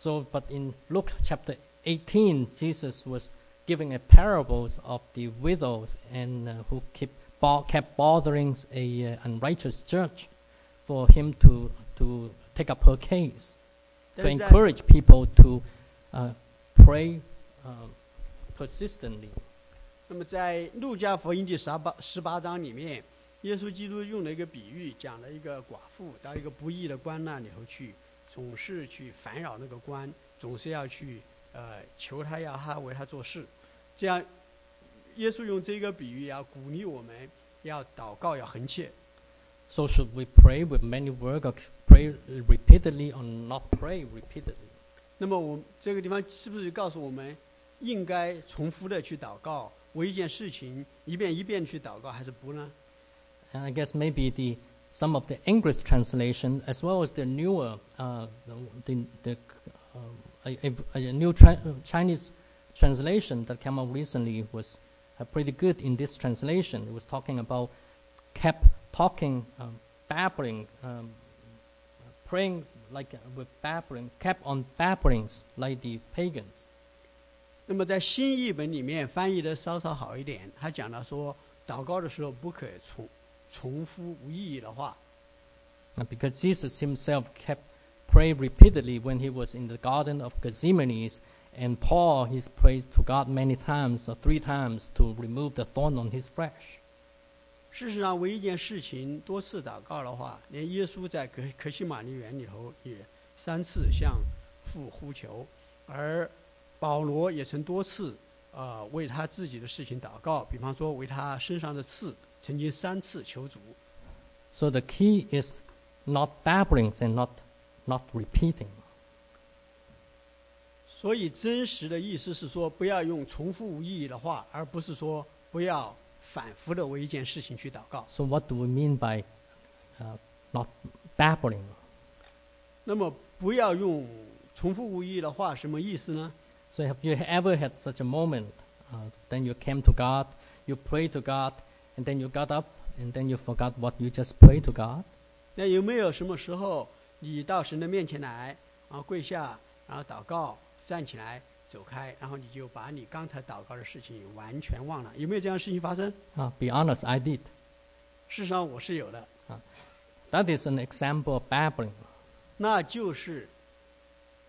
Speaker 2: So, but in Luke chapter 18, Jesus was giving a parables of the widows and uh, who keep bo- kept bothering a uh, unrighteous judge for him to to take up her case, to
Speaker 1: 但是在
Speaker 2: encourage people to uh, pray uh, persistently.
Speaker 1: 那么在路加福音第十八十八章里面，耶稣基督用了一个比喻，讲了一个寡妇到一个不义的官那里头去， 总是去烦扰那个官，总是要去呃求他要他为他做事，这样，耶稣用这个比喻要鼓励我们要祷告要恒切。
Speaker 2: So should we pray with many words, or pray repeatedly, or not pray repeatedly?
Speaker 1: 那么我这个地方是不是告诉我们，应该重复的去祷告，为一件事情一遍一遍去祷告，还是不呢
Speaker 2: ？And I guess maybe the some of the English translation, as well as the newer, uh, the the um, a, a, a new tra- uh, Chinese translation that came out recently was uh, pretty good in this translation. It was talking about kept talking, um, babbling, um, praying like uh, with babbling, kept on babblings like the pagans.
Speaker 1: 那么在新译本里面翻译的稍稍好一点，他讲到说，祷告的时候不可重 重复无意义的话。
Speaker 2: Uh, because Jesus himself kept praying repeatedly when he was in the Garden of Gethsemane, and Paul he prays to God many times or three times to remove the thorn on his flesh.
Speaker 1: 事实上，为一件事情多次祷告的话，连耶稣在可可西玛尼园里头也三次向父呼求，而保罗也曾多次啊、呃为他自己的事情祷告，比方说为他身上的刺，曾经三次求主。
Speaker 2: So the key is not babblings and not not repeating.
Speaker 1: 所以真实的意思是说，不要用重复无意义的话，而不是说不要反复的为一件事情去祷告。
Speaker 2: So what do we mean by uh, not babbling?
Speaker 1: 那么不要用重复无意义的话，什么意思呢
Speaker 2: ？So have you ever had such a moment? Uh, then you came to God, you prayed to God, and then you got up, and then you forgot what you just prayed to God.
Speaker 1: 那有没有什么时候你到神的面前来，然后跪下，然后祷告，站起来走开，然后你就把你刚才祷告的事情完全忘了？有没有这样的事情发生
Speaker 2: ？Uh, be honest, I did.
Speaker 1: 事实上我是有的，啊
Speaker 2: ，That is an example of babbling.
Speaker 1: 那就是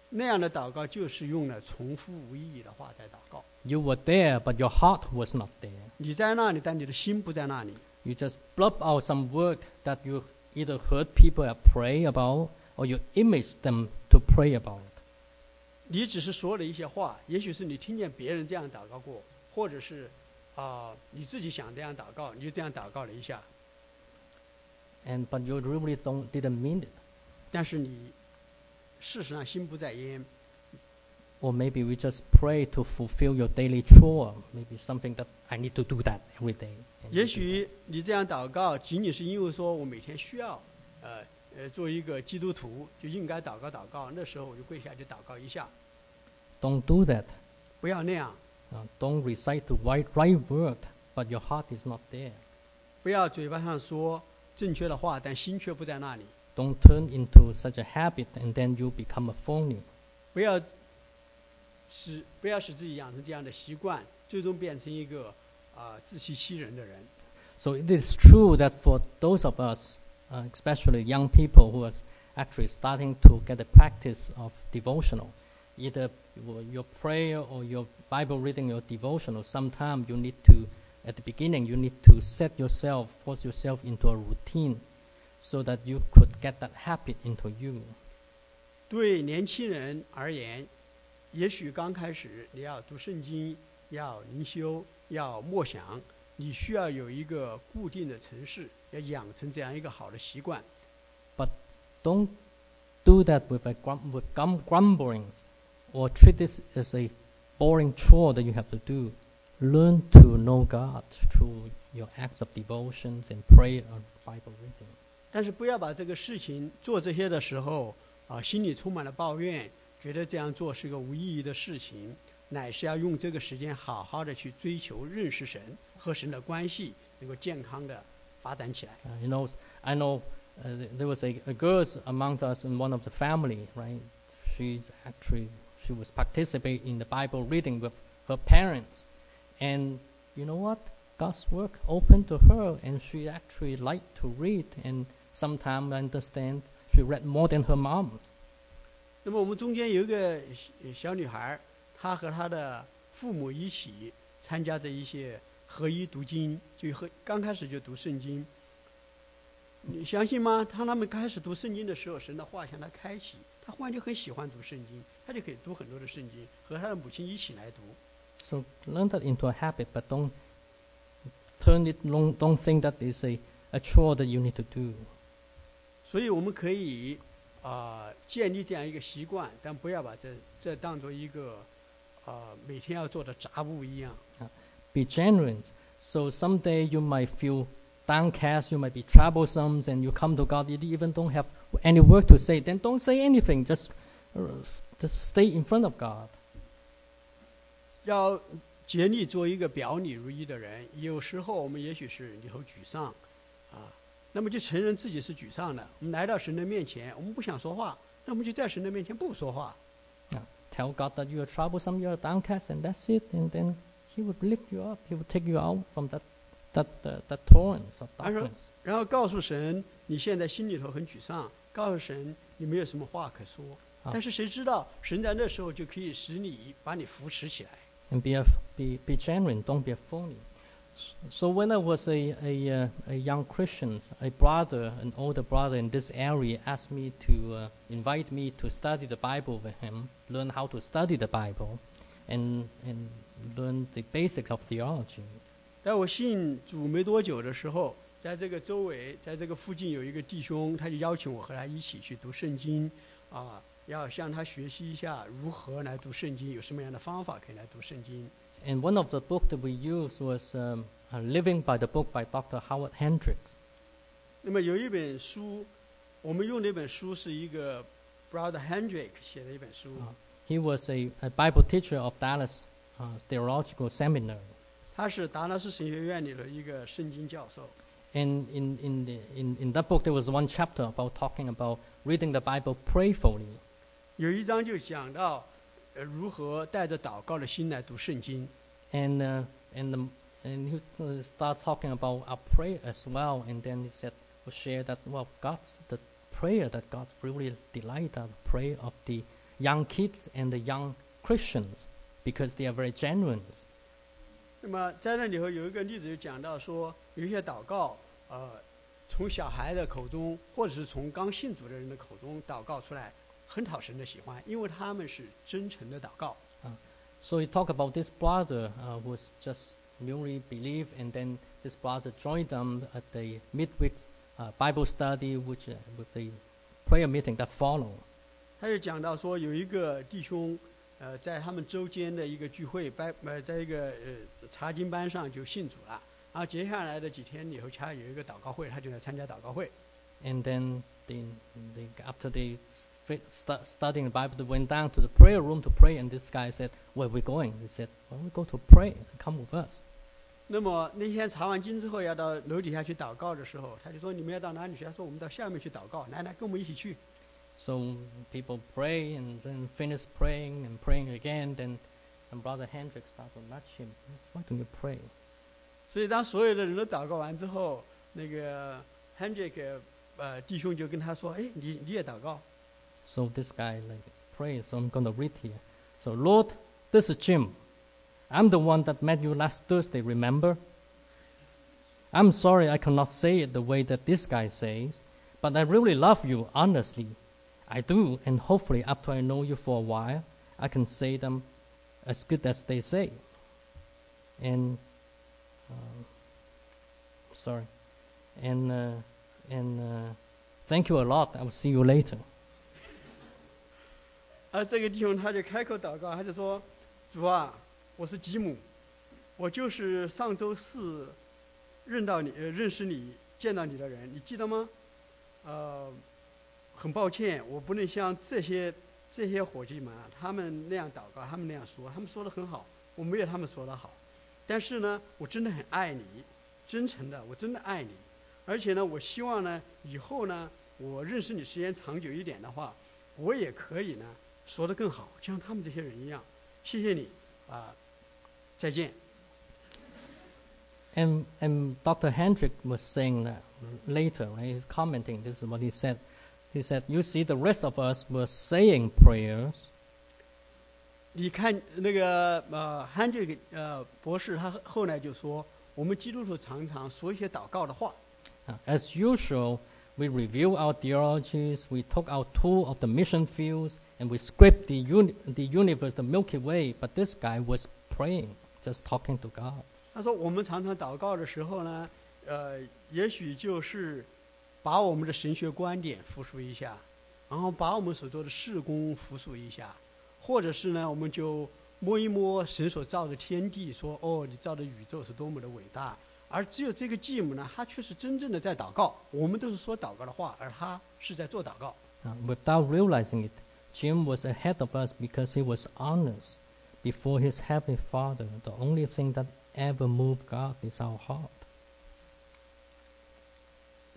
Speaker 1: 那样的祷告，就是用了重复无意义的话在祷告。
Speaker 2: You were there, but your heart was not there.
Speaker 1: 你在那里，但你的心不在那里。
Speaker 2: You just blub out some word that you either heard people pray about or you imaged them to pray about.
Speaker 1: 你只是说了一些话，也许是你听见别人这样祷告过，或者是啊、你自己想这样祷告，你就这样祷告了一下，
Speaker 2: And but you really don't didn't mean it.
Speaker 1: 但是你事实上心不在焉。
Speaker 2: Or maybe we just pray to fulfill your daily chore. Maybe something that I need to do that every day. And you
Speaker 1: 也
Speaker 2: do
Speaker 1: 许你这样祷告，仅仅是因为说我每天需要，呃呃，做一个基督徒就应该祷告祷告。那时候我就跪下就祷告一下，
Speaker 2: that. Don't do that.
Speaker 1: 不要那样，
Speaker 2: Uh, don't recite the right, right word, but your heart is not there.
Speaker 1: 不要嘴巴上说正确的话，但心却不在那里。
Speaker 2: Don't turn into such a habit and then you become a phony.
Speaker 1: 不要 使不要使自己养成这样的习惯，最终变成一个啊、自欺欺人的人。
Speaker 2: So it is true that for those of us, uh, especially young people who are actually starting to get the practice of devotional, either your- your prayer or your Bible reading, your devotional, sometime you need to, at the beginning, you need to set yourself, force yourself into a routine so that you could get that habit into you.
Speaker 1: 对年轻人而言， 也许刚开始你要读圣经，要灵修，要默想，你需要有一个固定的城市，要养成这样一个好的习惯。
Speaker 2: But Don't do that with, a grum- with gum- grumblings or treat this as a boring chore that you have to do. Learn to know God through your acts of devotions and prayer and Bible reading.
Speaker 1: 但是不要把这个事情做这些的时候啊，心里充满了抱怨，觉得这样做是个无意义的事情，乃是要用这个时间好好的去追求认识神和神的关系，能够健康的发展起来。
Speaker 2: Uh, you know, I know uh, th- there was a, a girl among us in one of the family, right? She's actually she was participating in the Bible reading with her parents, and you know what? God's work opened to her, and she actually liked to read. And sometimes I understand she read more than her mom.
Speaker 1: 那么我们中间有一个小小女孩，她和她的父母一起参加着一些合一读经，就和刚开始就读圣经。你相信吗？当他们开始读圣经的时候，神的话向他开启，他忽然就很喜欢读圣经，他就可以读很多的圣经，和他的母亲一起来读。
Speaker 2: So learn that into a habit, but don't turn it. Don't, don't think that is a, a chore that you need to do.
Speaker 1: 所以我们可以啊、建立这样一个习惯，但不要把这这当做一个啊、每天要做的杂物一样。
Speaker 2: Be genuine. So someday you might feel downcast, you might be troublesome, and you come to God, you even don't have any word to say. Then don't say anything. Just, uh, s- just stay in front of God.
Speaker 1: 要竭力做一个表里如一的人。有时候我们也许是里头沮丧，啊，那么就承认自己是沮丧的。我们来到神的面前，我们不想说话，那我们就在神的面前不说话。
Speaker 2: Tell God that you are troublesome, you are downcast, and that's it. And then He would lift you up. He would take you out from that, that, uh, that torrents of darkness.
Speaker 1: 然后告诉神你现在心里头很沮丧，告诉神你没有什么话可说。
Speaker 2: 啊
Speaker 1: 但是谁知道神在那时候就可以使你把你扶持起来。
Speaker 2: and be a, be be genuine. Don't be a phony. S- So when I was a a, uh, a young Christian, a brother, an older brother in this area, asked me to uh, invite me to study the Bible with him, learn how to study the Bible, and and learn the basics of theology.
Speaker 1: 在我信主没多久的时候，在这个周围，在这个附近有一个弟兄，他就邀请我和他一起去读圣经，啊，要向他学习一下如何来读圣经，有什么样的方法可以来读圣经。
Speaker 2: And one of the books that we used was um, uh, Living by the Book by Dr. Howard Hendricks.
Speaker 1: 那么有一本书，我们用那本书是一个 Brother Hendrick 写的一本书，
Speaker 2: Uh, he was a, a Bible teacher of Dallas uh, Theological Seminary.
Speaker 1: 他是达拉斯神学院里的一个圣经教授。
Speaker 2: And in, in, the, in, in that book, there was one chapter about talking about reading the Bible prayerfully.
Speaker 1: 有一章就讲到， 呃，如何带着祷告的心来读圣经。
Speaker 2: And, uh, and, the, and he uh, started talking about our prayer as well. And then he said, we share that, well, God's, the prayer that God really delight of prayer of the young kids and the young Christians because they are very genuine.
Speaker 1: 那么在那里头有一个例子就讲到说，有一些祷告，呃，从小孩的口中，或者是从刚信主的人的口中祷告出来，很讨神的喜欢，因为他们是真诚的祷告。
Speaker 2: So he talked about this brother uh, who was just newly believed, and then this brother joined them at the midweek uh, Bible study, which uh, with the prayer meeting that followed.
Speaker 1: 他就讲到说，有一个弟兄，呃，在他们周间的一个聚会，拜呃，在一个呃查经班上就信主了。然后接下来的几天以后，他有一个祷告会，他就来参加祷告会。
Speaker 2: And then then, then after they st studying the Bible, they went down to the prayer room to pray, and this guy said, "Where are we going?" He said, Why don't we go to pray. Come with us."
Speaker 1: 那么那天查完经之后，要到楼底下去祷告的时候，他就说：“你们要到哪里去？”他说：“我们到下面去祷告。”来来，跟我们一起去。
Speaker 2: So people pray and then finish praying and praying again. Then and Brother Hendrick started to nudge him. Why don't you pray?
Speaker 1: 所以当所有的人都祷告完之后，那个 Hendrick 呃弟兄就跟他说：“哎，你你也祷告。”
Speaker 2: So this guy like prays. So I'm going to read here. So Lord, this is Jim. I'm the one that met you last Thursday. Remember? I'm sorry I cannot say it the way that this guy says, but I really love you honestly. I do, and hopefully after I know you for a while, I can say them as good as they say. And um, sorry, and uh, and uh, thank you a lot. I will see you later. ”
Speaker 1: 而这个弟兄他就开口祷告，他就说：“主啊，我是吉姆，我就是上周四认到你、呃、认识你、见到你的人，你记得吗？呃，很抱歉，我不能像这些这些伙计们啊，他们那样祷告，他们那样说，他们说的很好，我没有他们说的好。但是呢，我真的很爱你，真诚的，我真的爱你。而且呢，我希望呢，以后呢，我认识你时间长久一点的话，我也可以呢。”说得更好，就像他们这些人一样。谢谢你，啊，再见。
Speaker 2: And, and Dr. Hendrick was saying that later, right? He's commenting, this is what he said. He said, You see, the rest of us were saying prayers,
Speaker 1: 你看那个呃，汉这个呃博士，他后来就说，我们基督徒常常说一些祷告的话。
Speaker 2: Uh, as usual, we review our theologies, we took our tour of the mission fields, And we scraped the, uni- the universe, the Milky Way. But this guy was praying, just talking to God.
Speaker 1: 他说，我们常常祷告的时候呢，呃，也许就是把我们的神学观点复述一下，然后把我们所做的事工复述一下，或者是呢，我们就摸一摸神所造的天地，说：“哦，你造的宇宙是多么的伟大。”而只有这个继母呢，他却是真正的在祷告。我们都是说祷告的话，而他是在做祷告。
Speaker 2: Uh, without realizing it, Jim was ahead of us because he was honest before his heavenly Father. The only thing that ever moved God is our heart.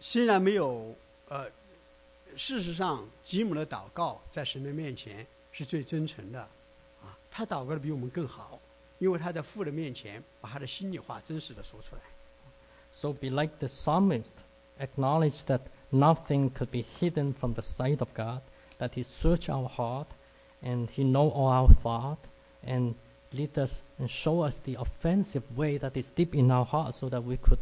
Speaker 1: 虽然没有，呃，事实上，吉姆的祷告在神的面前是最真诚的，啊，他祷告的比我们更好，因为他在父的面前把他的心里话真实的说出来。
Speaker 2: So be like the psalmist, acknowledge that nothing could be hidden from the sight of God, that He search our heart, and He know all our thought, and lead us and show us the offensive way that is deep in our heart, so that we could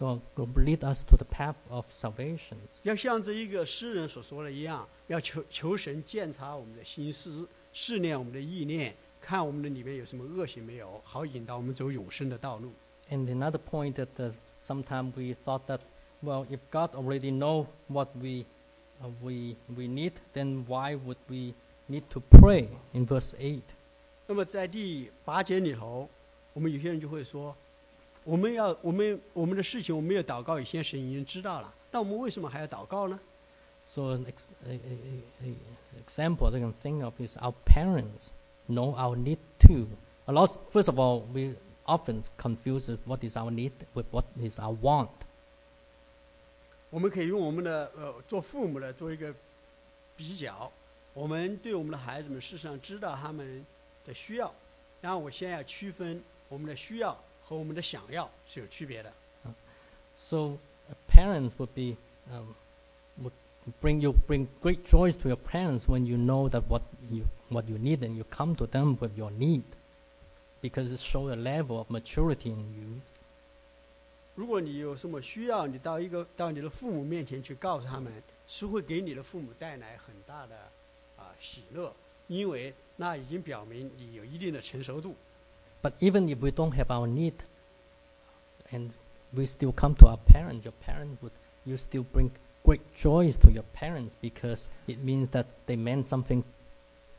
Speaker 2: uh, go lead us to the path of salvation.
Speaker 1: 要像这一个诗人所说的一样，要求求神鉴察我们的心思，试炼我们的意念，看我们的里面有什么恶行没有，好引导我们走永生的道路。
Speaker 2: And another point that uh, sometimes we thought that, well, if God already know what we uh, we we need, then why would we need to pray? In verse eight.
Speaker 1: 那么在第八节里头，我们有些人就会说，我们要我们我们的事情，我们没有祷告以前，神已经知道了，那我们为什么还要祷告呢？
Speaker 2: So an ex- a, a, a, a example I can think of is our parents know our need too. A lot, first of all, we often confuse what is our need with what is our want.
Speaker 1: 我们可以用我们的呃做父母的做一个比较，我们对我们的孩子们事实上知道他们的需要，然后我先要区分我们的需要和我们的想要是有区别的。
Speaker 2: So uh, parents would be um, would bring you bring great joys to your parents when you know that what you what you need and you come to them with your need, because it shows a level of maturity in you.
Speaker 1: 如果你有什么需要，你到一个到你的父母面前去告诉他们，是会给你的父母带来很大的啊喜乐，因为那已经表明你有一定的成熟度。
Speaker 2: But even if we don't have our need, and we still come to our parents, your parents would you still bring great joys to your parents because it means that they meant something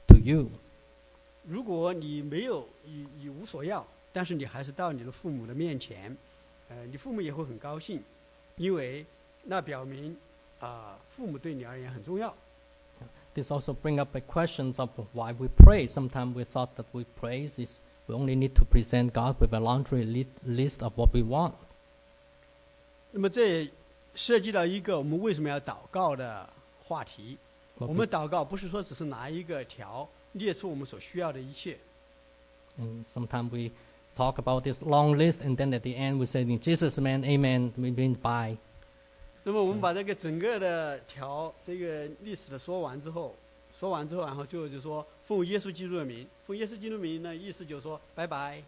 Speaker 2: to you.
Speaker 1: 如果你没有你你无所要，但是你还是到你的父母的面前，呃，你父母也会很高兴，因为那表明啊、父母对你而言很重要。
Speaker 2: This also bring up the questions of why we pray. Sometimes we thought that we praise is we only need to present God with a laundry li- list of what we want.
Speaker 1: 那么这涉及到一个我们为什么要祷告的话题。我们祷告不是说只是拿一个条列出我们所需要的一切
Speaker 2: ，and sometimes we talk about this long list, and then at the end we say, "In Jesus' name, Amen." We mean by.
Speaker 1: 那么我们把这个整个的条这个历史的说完之后，说完之后，然后最后就说奉耶稣基督的名，奉耶稣基督的名呢，意思就是说拜拜。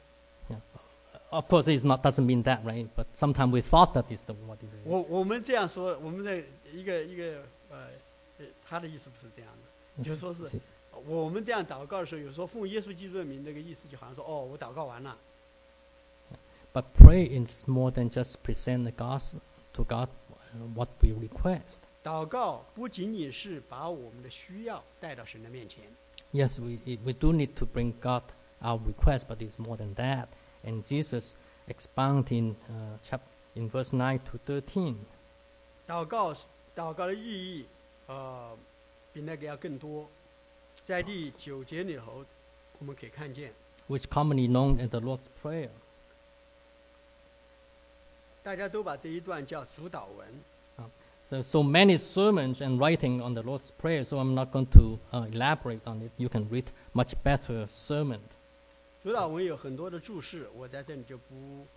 Speaker 2: Of course, it's not doesn't mean that, right? But sometimes we thought that is the what it is.
Speaker 1: 我我们这样说，我们的一个一个呃，呃他的意思不是这样的，就是说是
Speaker 2: See,
Speaker 1: 我们这样祷告的时候，有时候奉耶稣基督的名，那个意思就好像说哦，我祷告完了。
Speaker 2: But pray is more than just present the gospel to God uh, what we request.
Speaker 1: 祷告不仅仅是把我们的需要带到神的面前，
Speaker 2: Yes, we it- we do need to bring God our request, but it's more than that. And Jesus expound in uh, chap in verse nine to thirteen.
Speaker 1: 祷告是祷告的意义，呃，比那个要更多。在第九节里头，我们可以看见，
Speaker 2: which commonly known as the Lord's Prayer.
Speaker 1: 大家都把这一段叫主祷文。
Speaker 2: So, so many sermons and writing on the Lord's Prayer, so I'm not going to uh, elaborate on it. You can read much better sermon.
Speaker 1: 主祷文有很多的注释，我在这里就不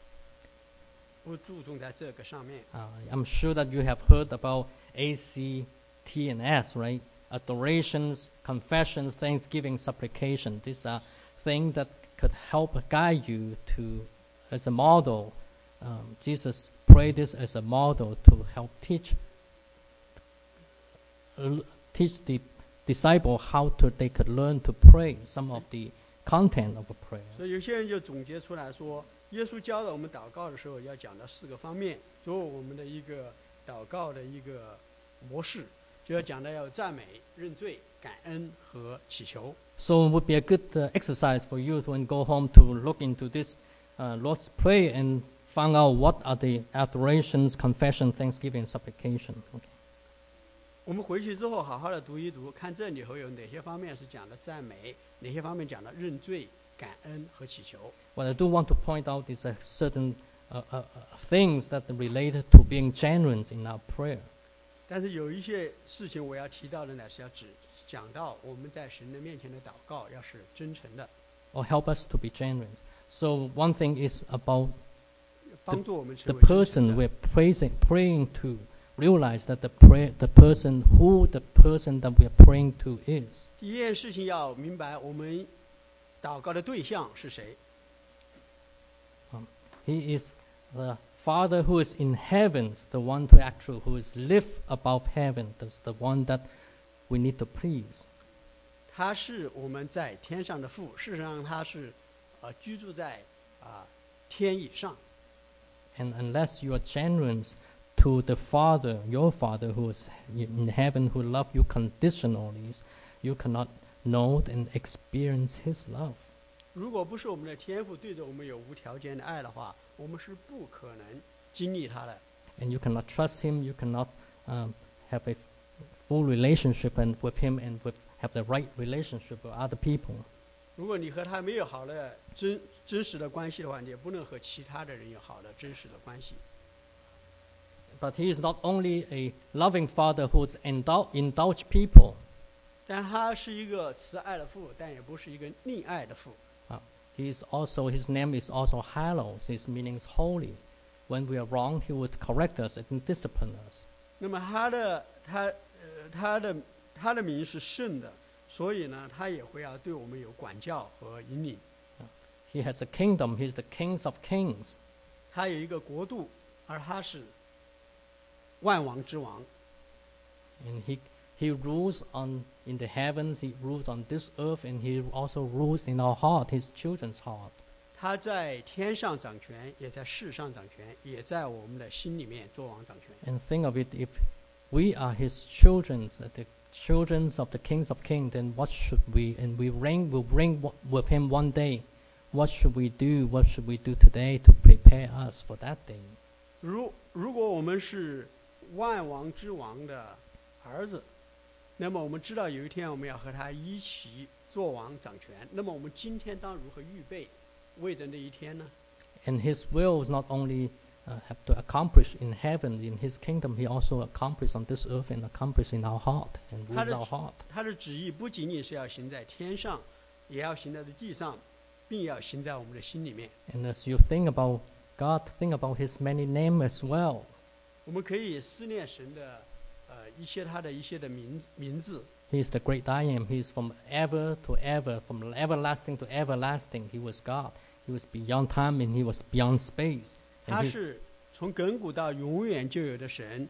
Speaker 1: 不注重在这个上面。
Speaker 2: Uh, I'm sure that you have heard about A, C, T, and S, right? Adorations, confessions, thanksgiving, supplication. These are things that could help guide you to, as a model. Um, Jesus prayed this as a model to help teach l- teach the disciple how to they could learn to pray. Some of the content of a prayer.
Speaker 1: 所以有些人就总结出来说，耶稣教导我们祷告的时候要讲到四个方面，作为我们的一个祷告的一个模式。 就要讲的要有赞美、认罪、感恩和祈求。
Speaker 2: So it would be a good uh, exercise for you to when go home to look into this uh, Lord's Prayer and find out what are the adorations, confession, thanksgiving, and supplication. Okay.
Speaker 1: 我们回去之后好好的读一读，看这里头有哪些方面是讲的赞美，哪些方面讲的认罪、感恩和祈求。
Speaker 2: What I do want to point out is a certain uh, uh, uh, things that are related to being genuine in our prayer.
Speaker 1: 但是有一些事情我要提到的呢，是要只讲到我们在神的面前的祷告要是真诚的，
Speaker 2: or help us to be genuine. So one thing is about
Speaker 1: 帮助我们
Speaker 2: the
Speaker 1: 成为真诚
Speaker 2: person
Speaker 1: 的
Speaker 2: we're praising, praying to. Realize that the pray, the person who the person that we're praying to is.
Speaker 1: 第一件事情要明白，我们祷告的对象是谁。
Speaker 2: He is the Father who is in heavens, the one to actual who is live above heaven. That's the one that we need to please.
Speaker 1: 他是我们在天上的父，事实上他是，呃，居住在啊、天以上。
Speaker 2: And unless you are genuine to the Father, your Father who is in heaven, who love you conditionally, you cannot know and experience His love.
Speaker 1: 如果不是我们的天父对着我们有无条件的爱的话，我们是不可能经历他的。
Speaker 2: And you cannot trust Him, you cannot um, have a full relationship and with Him and with, have the right relationship with other people.
Speaker 1: 如果你和他没有好的真真实的关系的话，你也不能和其他的人有好的真实的关系。
Speaker 2: But He is not only a loving Father who indul- indulge people,
Speaker 1: 但他是一个慈爱的父，但也不是一个溺爱的父。
Speaker 2: He is also His name is also hallowed. His meaning is holy. When we are wrong, He would correct us and discipline us.
Speaker 1: 那么他的他呃他的他的名是圣的， 所以呢，他也会要对我们有管教和引领。
Speaker 2: He has a kingdom. He is the kings of kings.
Speaker 1: 他有一个国度，而他是万王之王。
Speaker 2: And he, he rules on in the heavens, he rules on this earth, and he also rules in our heart, his children's heart.
Speaker 1: 他在天上掌权，也在世上掌权，也在我们的心里面做王掌权。
Speaker 2: And think of it, if we are his children, the children of the kings of kings, then what should we, and we reign, will reign w- with him one day, what should we do, what should we do today to prepare us for that day?
Speaker 1: 如如果我们是万王之王的儿子，那么我们知道有一天我们要和他一起做王掌权。那么我们今天当如何预备，为着那一天呢？
Speaker 2: And his will is not only uh, have to accomplish in heaven, in his kingdom, he also accomplish on this earth and accomplish in our heart and
Speaker 1: How
Speaker 2: with
Speaker 1: does-
Speaker 2: our heart.
Speaker 1: 他的旨意不仅仅是要行在天上，也要行在这地上，并要行在我们的心里面。
Speaker 2: And as you think about God, think about His many names as well.
Speaker 1: 我们可以思念神的，呃，一些他的一些的名名字。
Speaker 2: He is the great I am. He is from ever to ever, from everlasting to everlasting. He was God. He was beyond time and He was beyond space.
Speaker 1: 他是从亘古到永远就有的神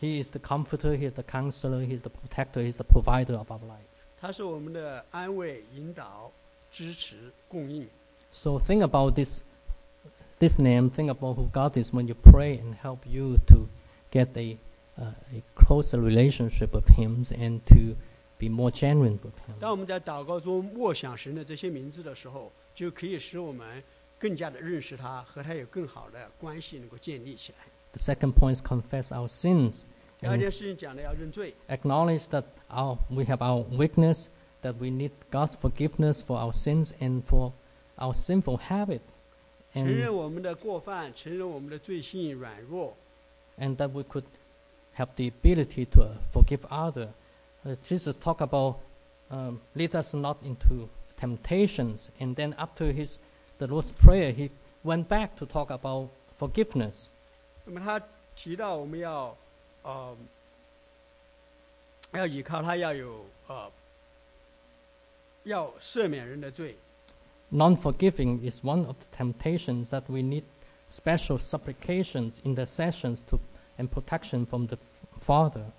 Speaker 2: ，he is the comforter, He is the counselor, He is the protector, He is the provider of our life.
Speaker 1: 他是我们的安慰、引导、支持、供应。
Speaker 2: So think about this, this name. Think about who God is when you pray and help you to get a, uh, a closer relationship with Him and to be more genuine with Him.
Speaker 1: 当我们在祷告中默想神的这些名字的时候，就可以使我们更加的认识他，和他有更好的关系能够建立起来。
Speaker 2: The second point is confess our sins.
Speaker 1: 第二
Speaker 2: and
Speaker 1: 件事情讲的要认罪，
Speaker 2: acknowledge that our, we have our weakness, that we need God's forgiveness for our sins and for our sinful habits,
Speaker 1: 承认
Speaker 2: and,
Speaker 1: 我们的过犯，承认我们的罪性软弱，
Speaker 2: and that we could have the ability to uh, forgive others. Uh, Jesus talked about um, lead us not into temptations, and then after his the Lord's prayer, he went back to talk about forgiveness.
Speaker 1: 那么他提到我们要，呃，要依靠他，要有呃，要赦免人的罪。
Speaker 2: Non-forgiving is one of the temptations that we need special supplications, intercessions to, and protection from the Father.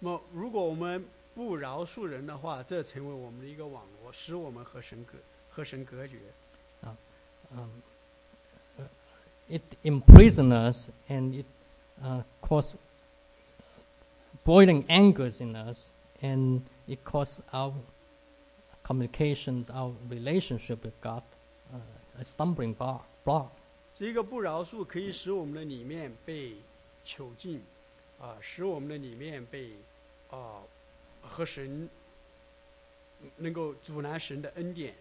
Speaker 1: 那么，如果我们不饶恕人的话，这成为我们的一个网络，使我们和神隔和神隔绝。
Speaker 2: Um, uh, it imprisons us and it uh, causes boiling angers in us, and it causes our communications, our relationship with God, uh, a stumbling block. block.
Speaker 1: 这个不饶恕可以使我们的里面被囚禁，啊，使我们的里面被啊和神能够阻拦神的恩典。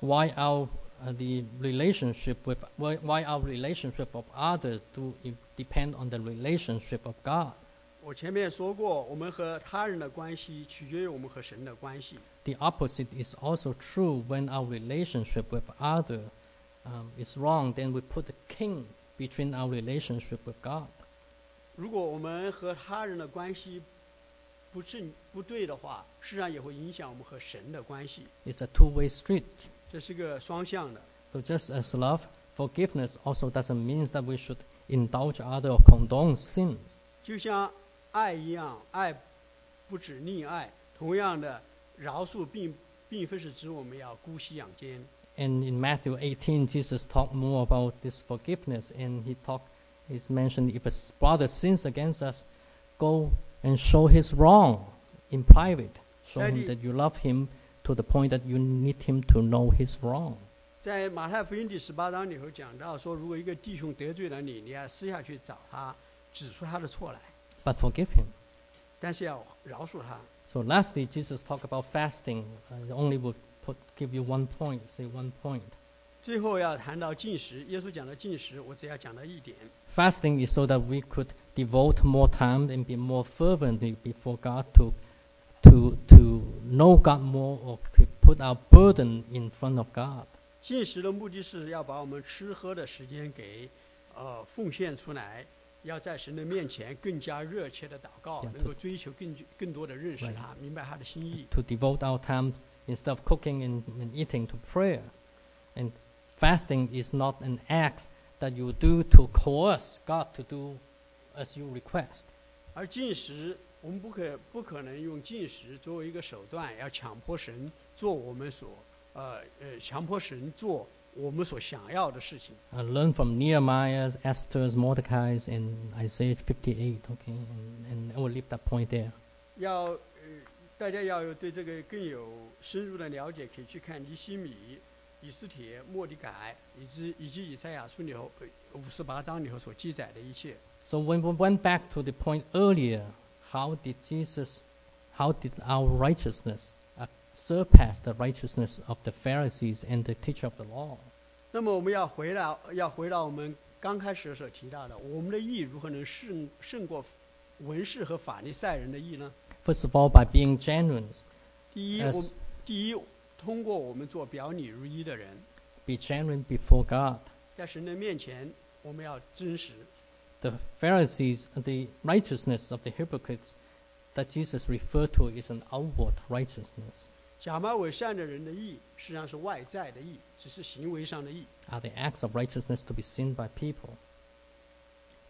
Speaker 2: Why our uh, the relationship with why, why our relationship of others do i- depend on the relationship of God.
Speaker 1: 我前面说过，我们和他人的关系取决于我们和神的关系。
Speaker 2: The opposite is also true when our relationship with other um, is wrong. Then we put a king between our relationship with God.
Speaker 1: 如果我们和他人的关系不正不对的话，实际上也会影响我们和神的关系。
Speaker 2: It's a two-way street.
Speaker 1: 这是个双向的。
Speaker 2: So just as love, forgiveness also doesn't mean that we should indulge other or condone sins.
Speaker 1: 就像爱一样，爱不止溺爱。同样的，饶恕并并非是指我们要姑息养奸。
Speaker 2: And in Matthew 18, Jesus talked more about this forgiveness, and he talked, he's mentioned if a s- brother sins against us, go and show his wrong in private. Show him
Speaker 1: Daddy-
Speaker 2: that you love him to the point that you need him to know his wrong.
Speaker 1: 在马太福音第十八章里头讲到说，如果一个弟兄得罪了你，你要私下去找他，指出他的错来，
Speaker 2: But forgive him.
Speaker 1: 但是要饶恕他。
Speaker 2: So lastly, Jesus talked about fasting. I only would put, give you one point, say one point.
Speaker 1: 最后要谈到进食，耶稣讲的进食，我只要讲到一点，
Speaker 2: Fasting is so that we could devote more time and be more fervently before God to, to, to know God more or could put our burden in front of God.
Speaker 1: 进食的目的是要把我们吃喝的时间给呃奉献出来，要在神的面前更加热切的祷告
Speaker 2: Yeah，
Speaker 1: 能够追求更更多的认识
Speaker 2: Right
Speaker 1: 他，明白他的心意。
Speaker 2: To devote our time instead of cooking and, and eating to prayer. And fasting is not an act that you do to coerce God to do as you request.
Speaker 1: 而进食， 我们不可不可能用进食作为一个手段，要强迫神做我们所呃呃强迫神做我们所想要的事情。
Speaker 2: I learned from Nehemiah's, Esther's, Mordecai's, and Isaiah 58. Okay, and, and I will leave that point there.
Speaker 1: 要呃大家要有对这个更有深入的了解，可以去看尼希米、以斯帖、莫迪改，以及以及以赛亚书里头五十八章里头所记载的一切。
Speaker 2: So when we went back to the point earlier, how did Jesus, how did our righteousness uh, surpass the righteousness of the Pharisees and the teacher of the law?
Speaker 1: 那么我们要回到要回到我们刚开始所提到的，我们的义如何能胜胜过文士和法利赛人的义呢？
Speaker 2: First of all, by being genuine,
Speaker 1: 第一，
Speaker 2: Yes.
Speaker 1: 我们第一通过我们做表里如一的人，
Speaker 2: be genuine before God.
Speaker 1: 在神的面前，我们要真实。
Speaker 2: The Pharisees, the righteousness of the hypocrites that Jesus referred to is an outward righteousness.
Speaker 1: 假冒伪善的人的义，实际上是外在的义，只是行为上的义。
Speaker 2: are the acts of righteousness to be seen by people.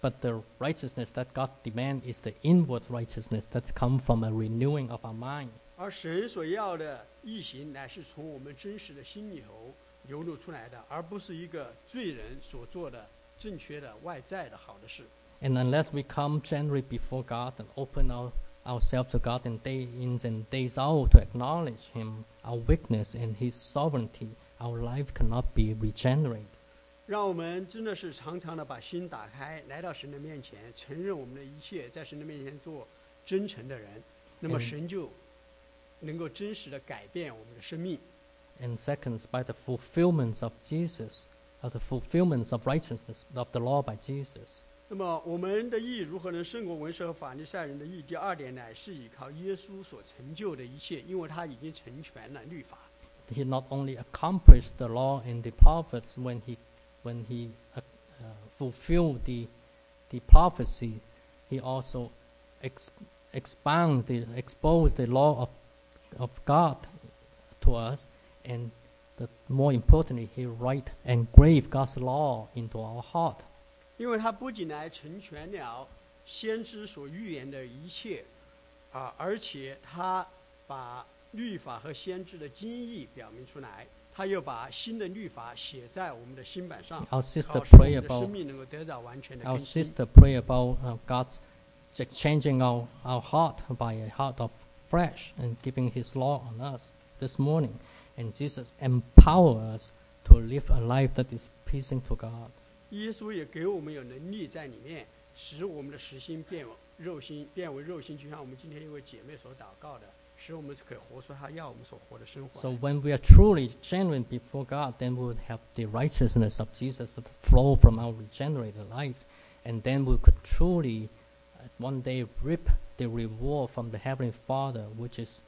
Speaker 2: But the righteousness that God demands is the inward righteousness that comes from a renewing of our mind.
Speaker 1: 而神所要的义行，乃是从我们真实的心里头流露出来的，而不是一个罪人所做的 正确的外在的好的事。
Speaker 2: And unless we come generally before God and open our, ourselves to God in day in and days out to acknowledge Him, our weakness and His sovereignty, our life cannot be regenerated.
Speaker 1: 让我们真的是常常的把心打开，来到神的面前，承认我们的一切，在神的面前做真诚的人，那么
Speaker 2: 嗯
Speaker 1: 神就能够真实的改变我们的生命。
Speaker 2: And second, by the fulfillment of Jesus, of the fulfillment of righteousness of the law by Jesus.
Speaker 1: 那么我们的义如何能胜过文士和法利赛人的义？第二点乃是依靠耶稣所成就的一切，因为他已经成全了律法。
Speaker 2: he not only accomplished the law and the prophets when he when he uh, uh, fulfilled the the prophecy, he also ex- expound the expose the law of of God to us, and the, more importantly, he write and grave God's law into our heart.
Speaker 1: 因为他不仅来成全了先知所预言的一切，啊，而且他把律法和先知的经义表明出来，他又把新的律法写在我们的心板上，
Speaker 2: Our sister
Speaker 1: 好使我
Speaker 2: pray
Speaker 1: 们的生
Speaker 2: about
Speaker 1: 命能够得到完全的
Speaker 2: our
Speaker 1: 更新。
Speaker 2: sister pray about uh, God's just changing our, our heart by a heart of flesh and giving His law on us this morning. And Jesus empower us to live a life that is pleasing to God.
Speaker 1: 耶稣也给我们有能力在里面，使我们的实心变为肉心，变为肉心，就像我们今天一位姐妹所祷告的，使我们可以活出她要我们所活的生活
Speaker 2: So
Speaker 1: 来。
Speaker 2: when we are truly genuine before God, then we would have the righteousness of Jesus flow from our regenerated life, and then we could truly uh, one day reap the reward from the heavenly Father, which is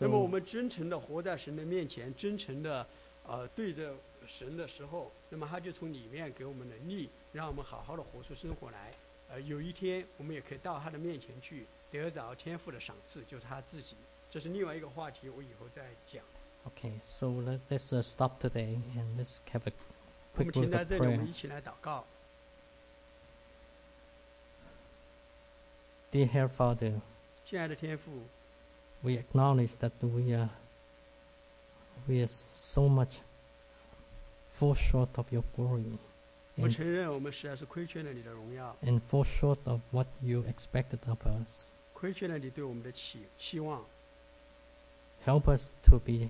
Speaker 1: 那么我们真诚的活在神的面前，真诚的呃对着神的时候，那么他就从里面给我们能力，让我们好好的活出生活来。呃，有一天我们也可以到他的面前去，得着天赋的赏赐，就是他自己。这是另外一个话题，我以后再讲。
Speaker 2: OK，so let's stop today and let's have a
Speaker 1: 我们
Speaker 2: quick
Speaker 1: 停在这里，我们一起来祷告。
Speaker 2: Dear Heavenly Father,
Speaker 1: 亲爱的天父，
Speaker 2: we acknowledge that we are we are so much fall short of your glory
Speaker 1: 我们
Speaker 2: and,
Speaker 1: 承认我们实在是亏缺了你的荣耀，
Speaker 2: and fall short of what you expected of us.
Speaker 1: 亏缺了你对我们的期期望。
Speaker 2: Help us to be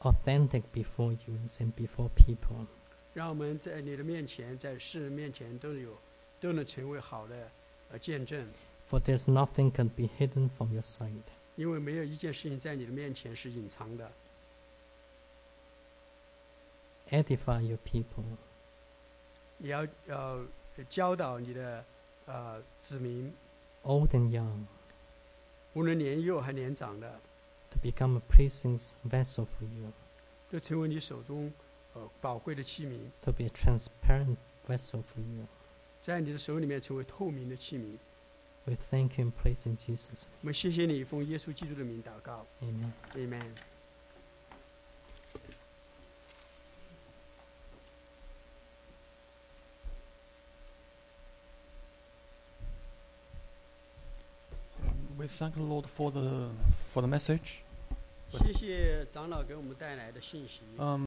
Speaker 2: authentic before you and before people.
Speaker 1: 让我们在你的面前，在世人面前都有都能成为好的呃见证，
Speaker 2: For there's nothing can be hidden from your sight.
Speaker 1: 因为没有一件事情在你的面前是隐藏的。
Speaker 2: Edify your people.
Speaker 1: 你要要教导你的呃子民，
Speaker 2: old and young,
Speaker 1: 无论年幼还年长的，
Speaker 2: to become a pleasing vessel for you,
Speaker 1: 都成为你手中呃宝贵的器皿，
Speaker 2: to be a transparent vessel for you.
Speaker 1: 在你的手里面成为透明的器皿。
Speaker 2: We thank you and praise in Jesus'
Speaker 1: 我们谢谢你，奉耶稣基督的名祷告
Speaker 2: name. Amen.
Speaker 1: ，Amen。
Speaker 3: We thank the Lord for the for the message.
Speaker 1: 谢谢长老给我们带来的信息。
Speaker 3: Um,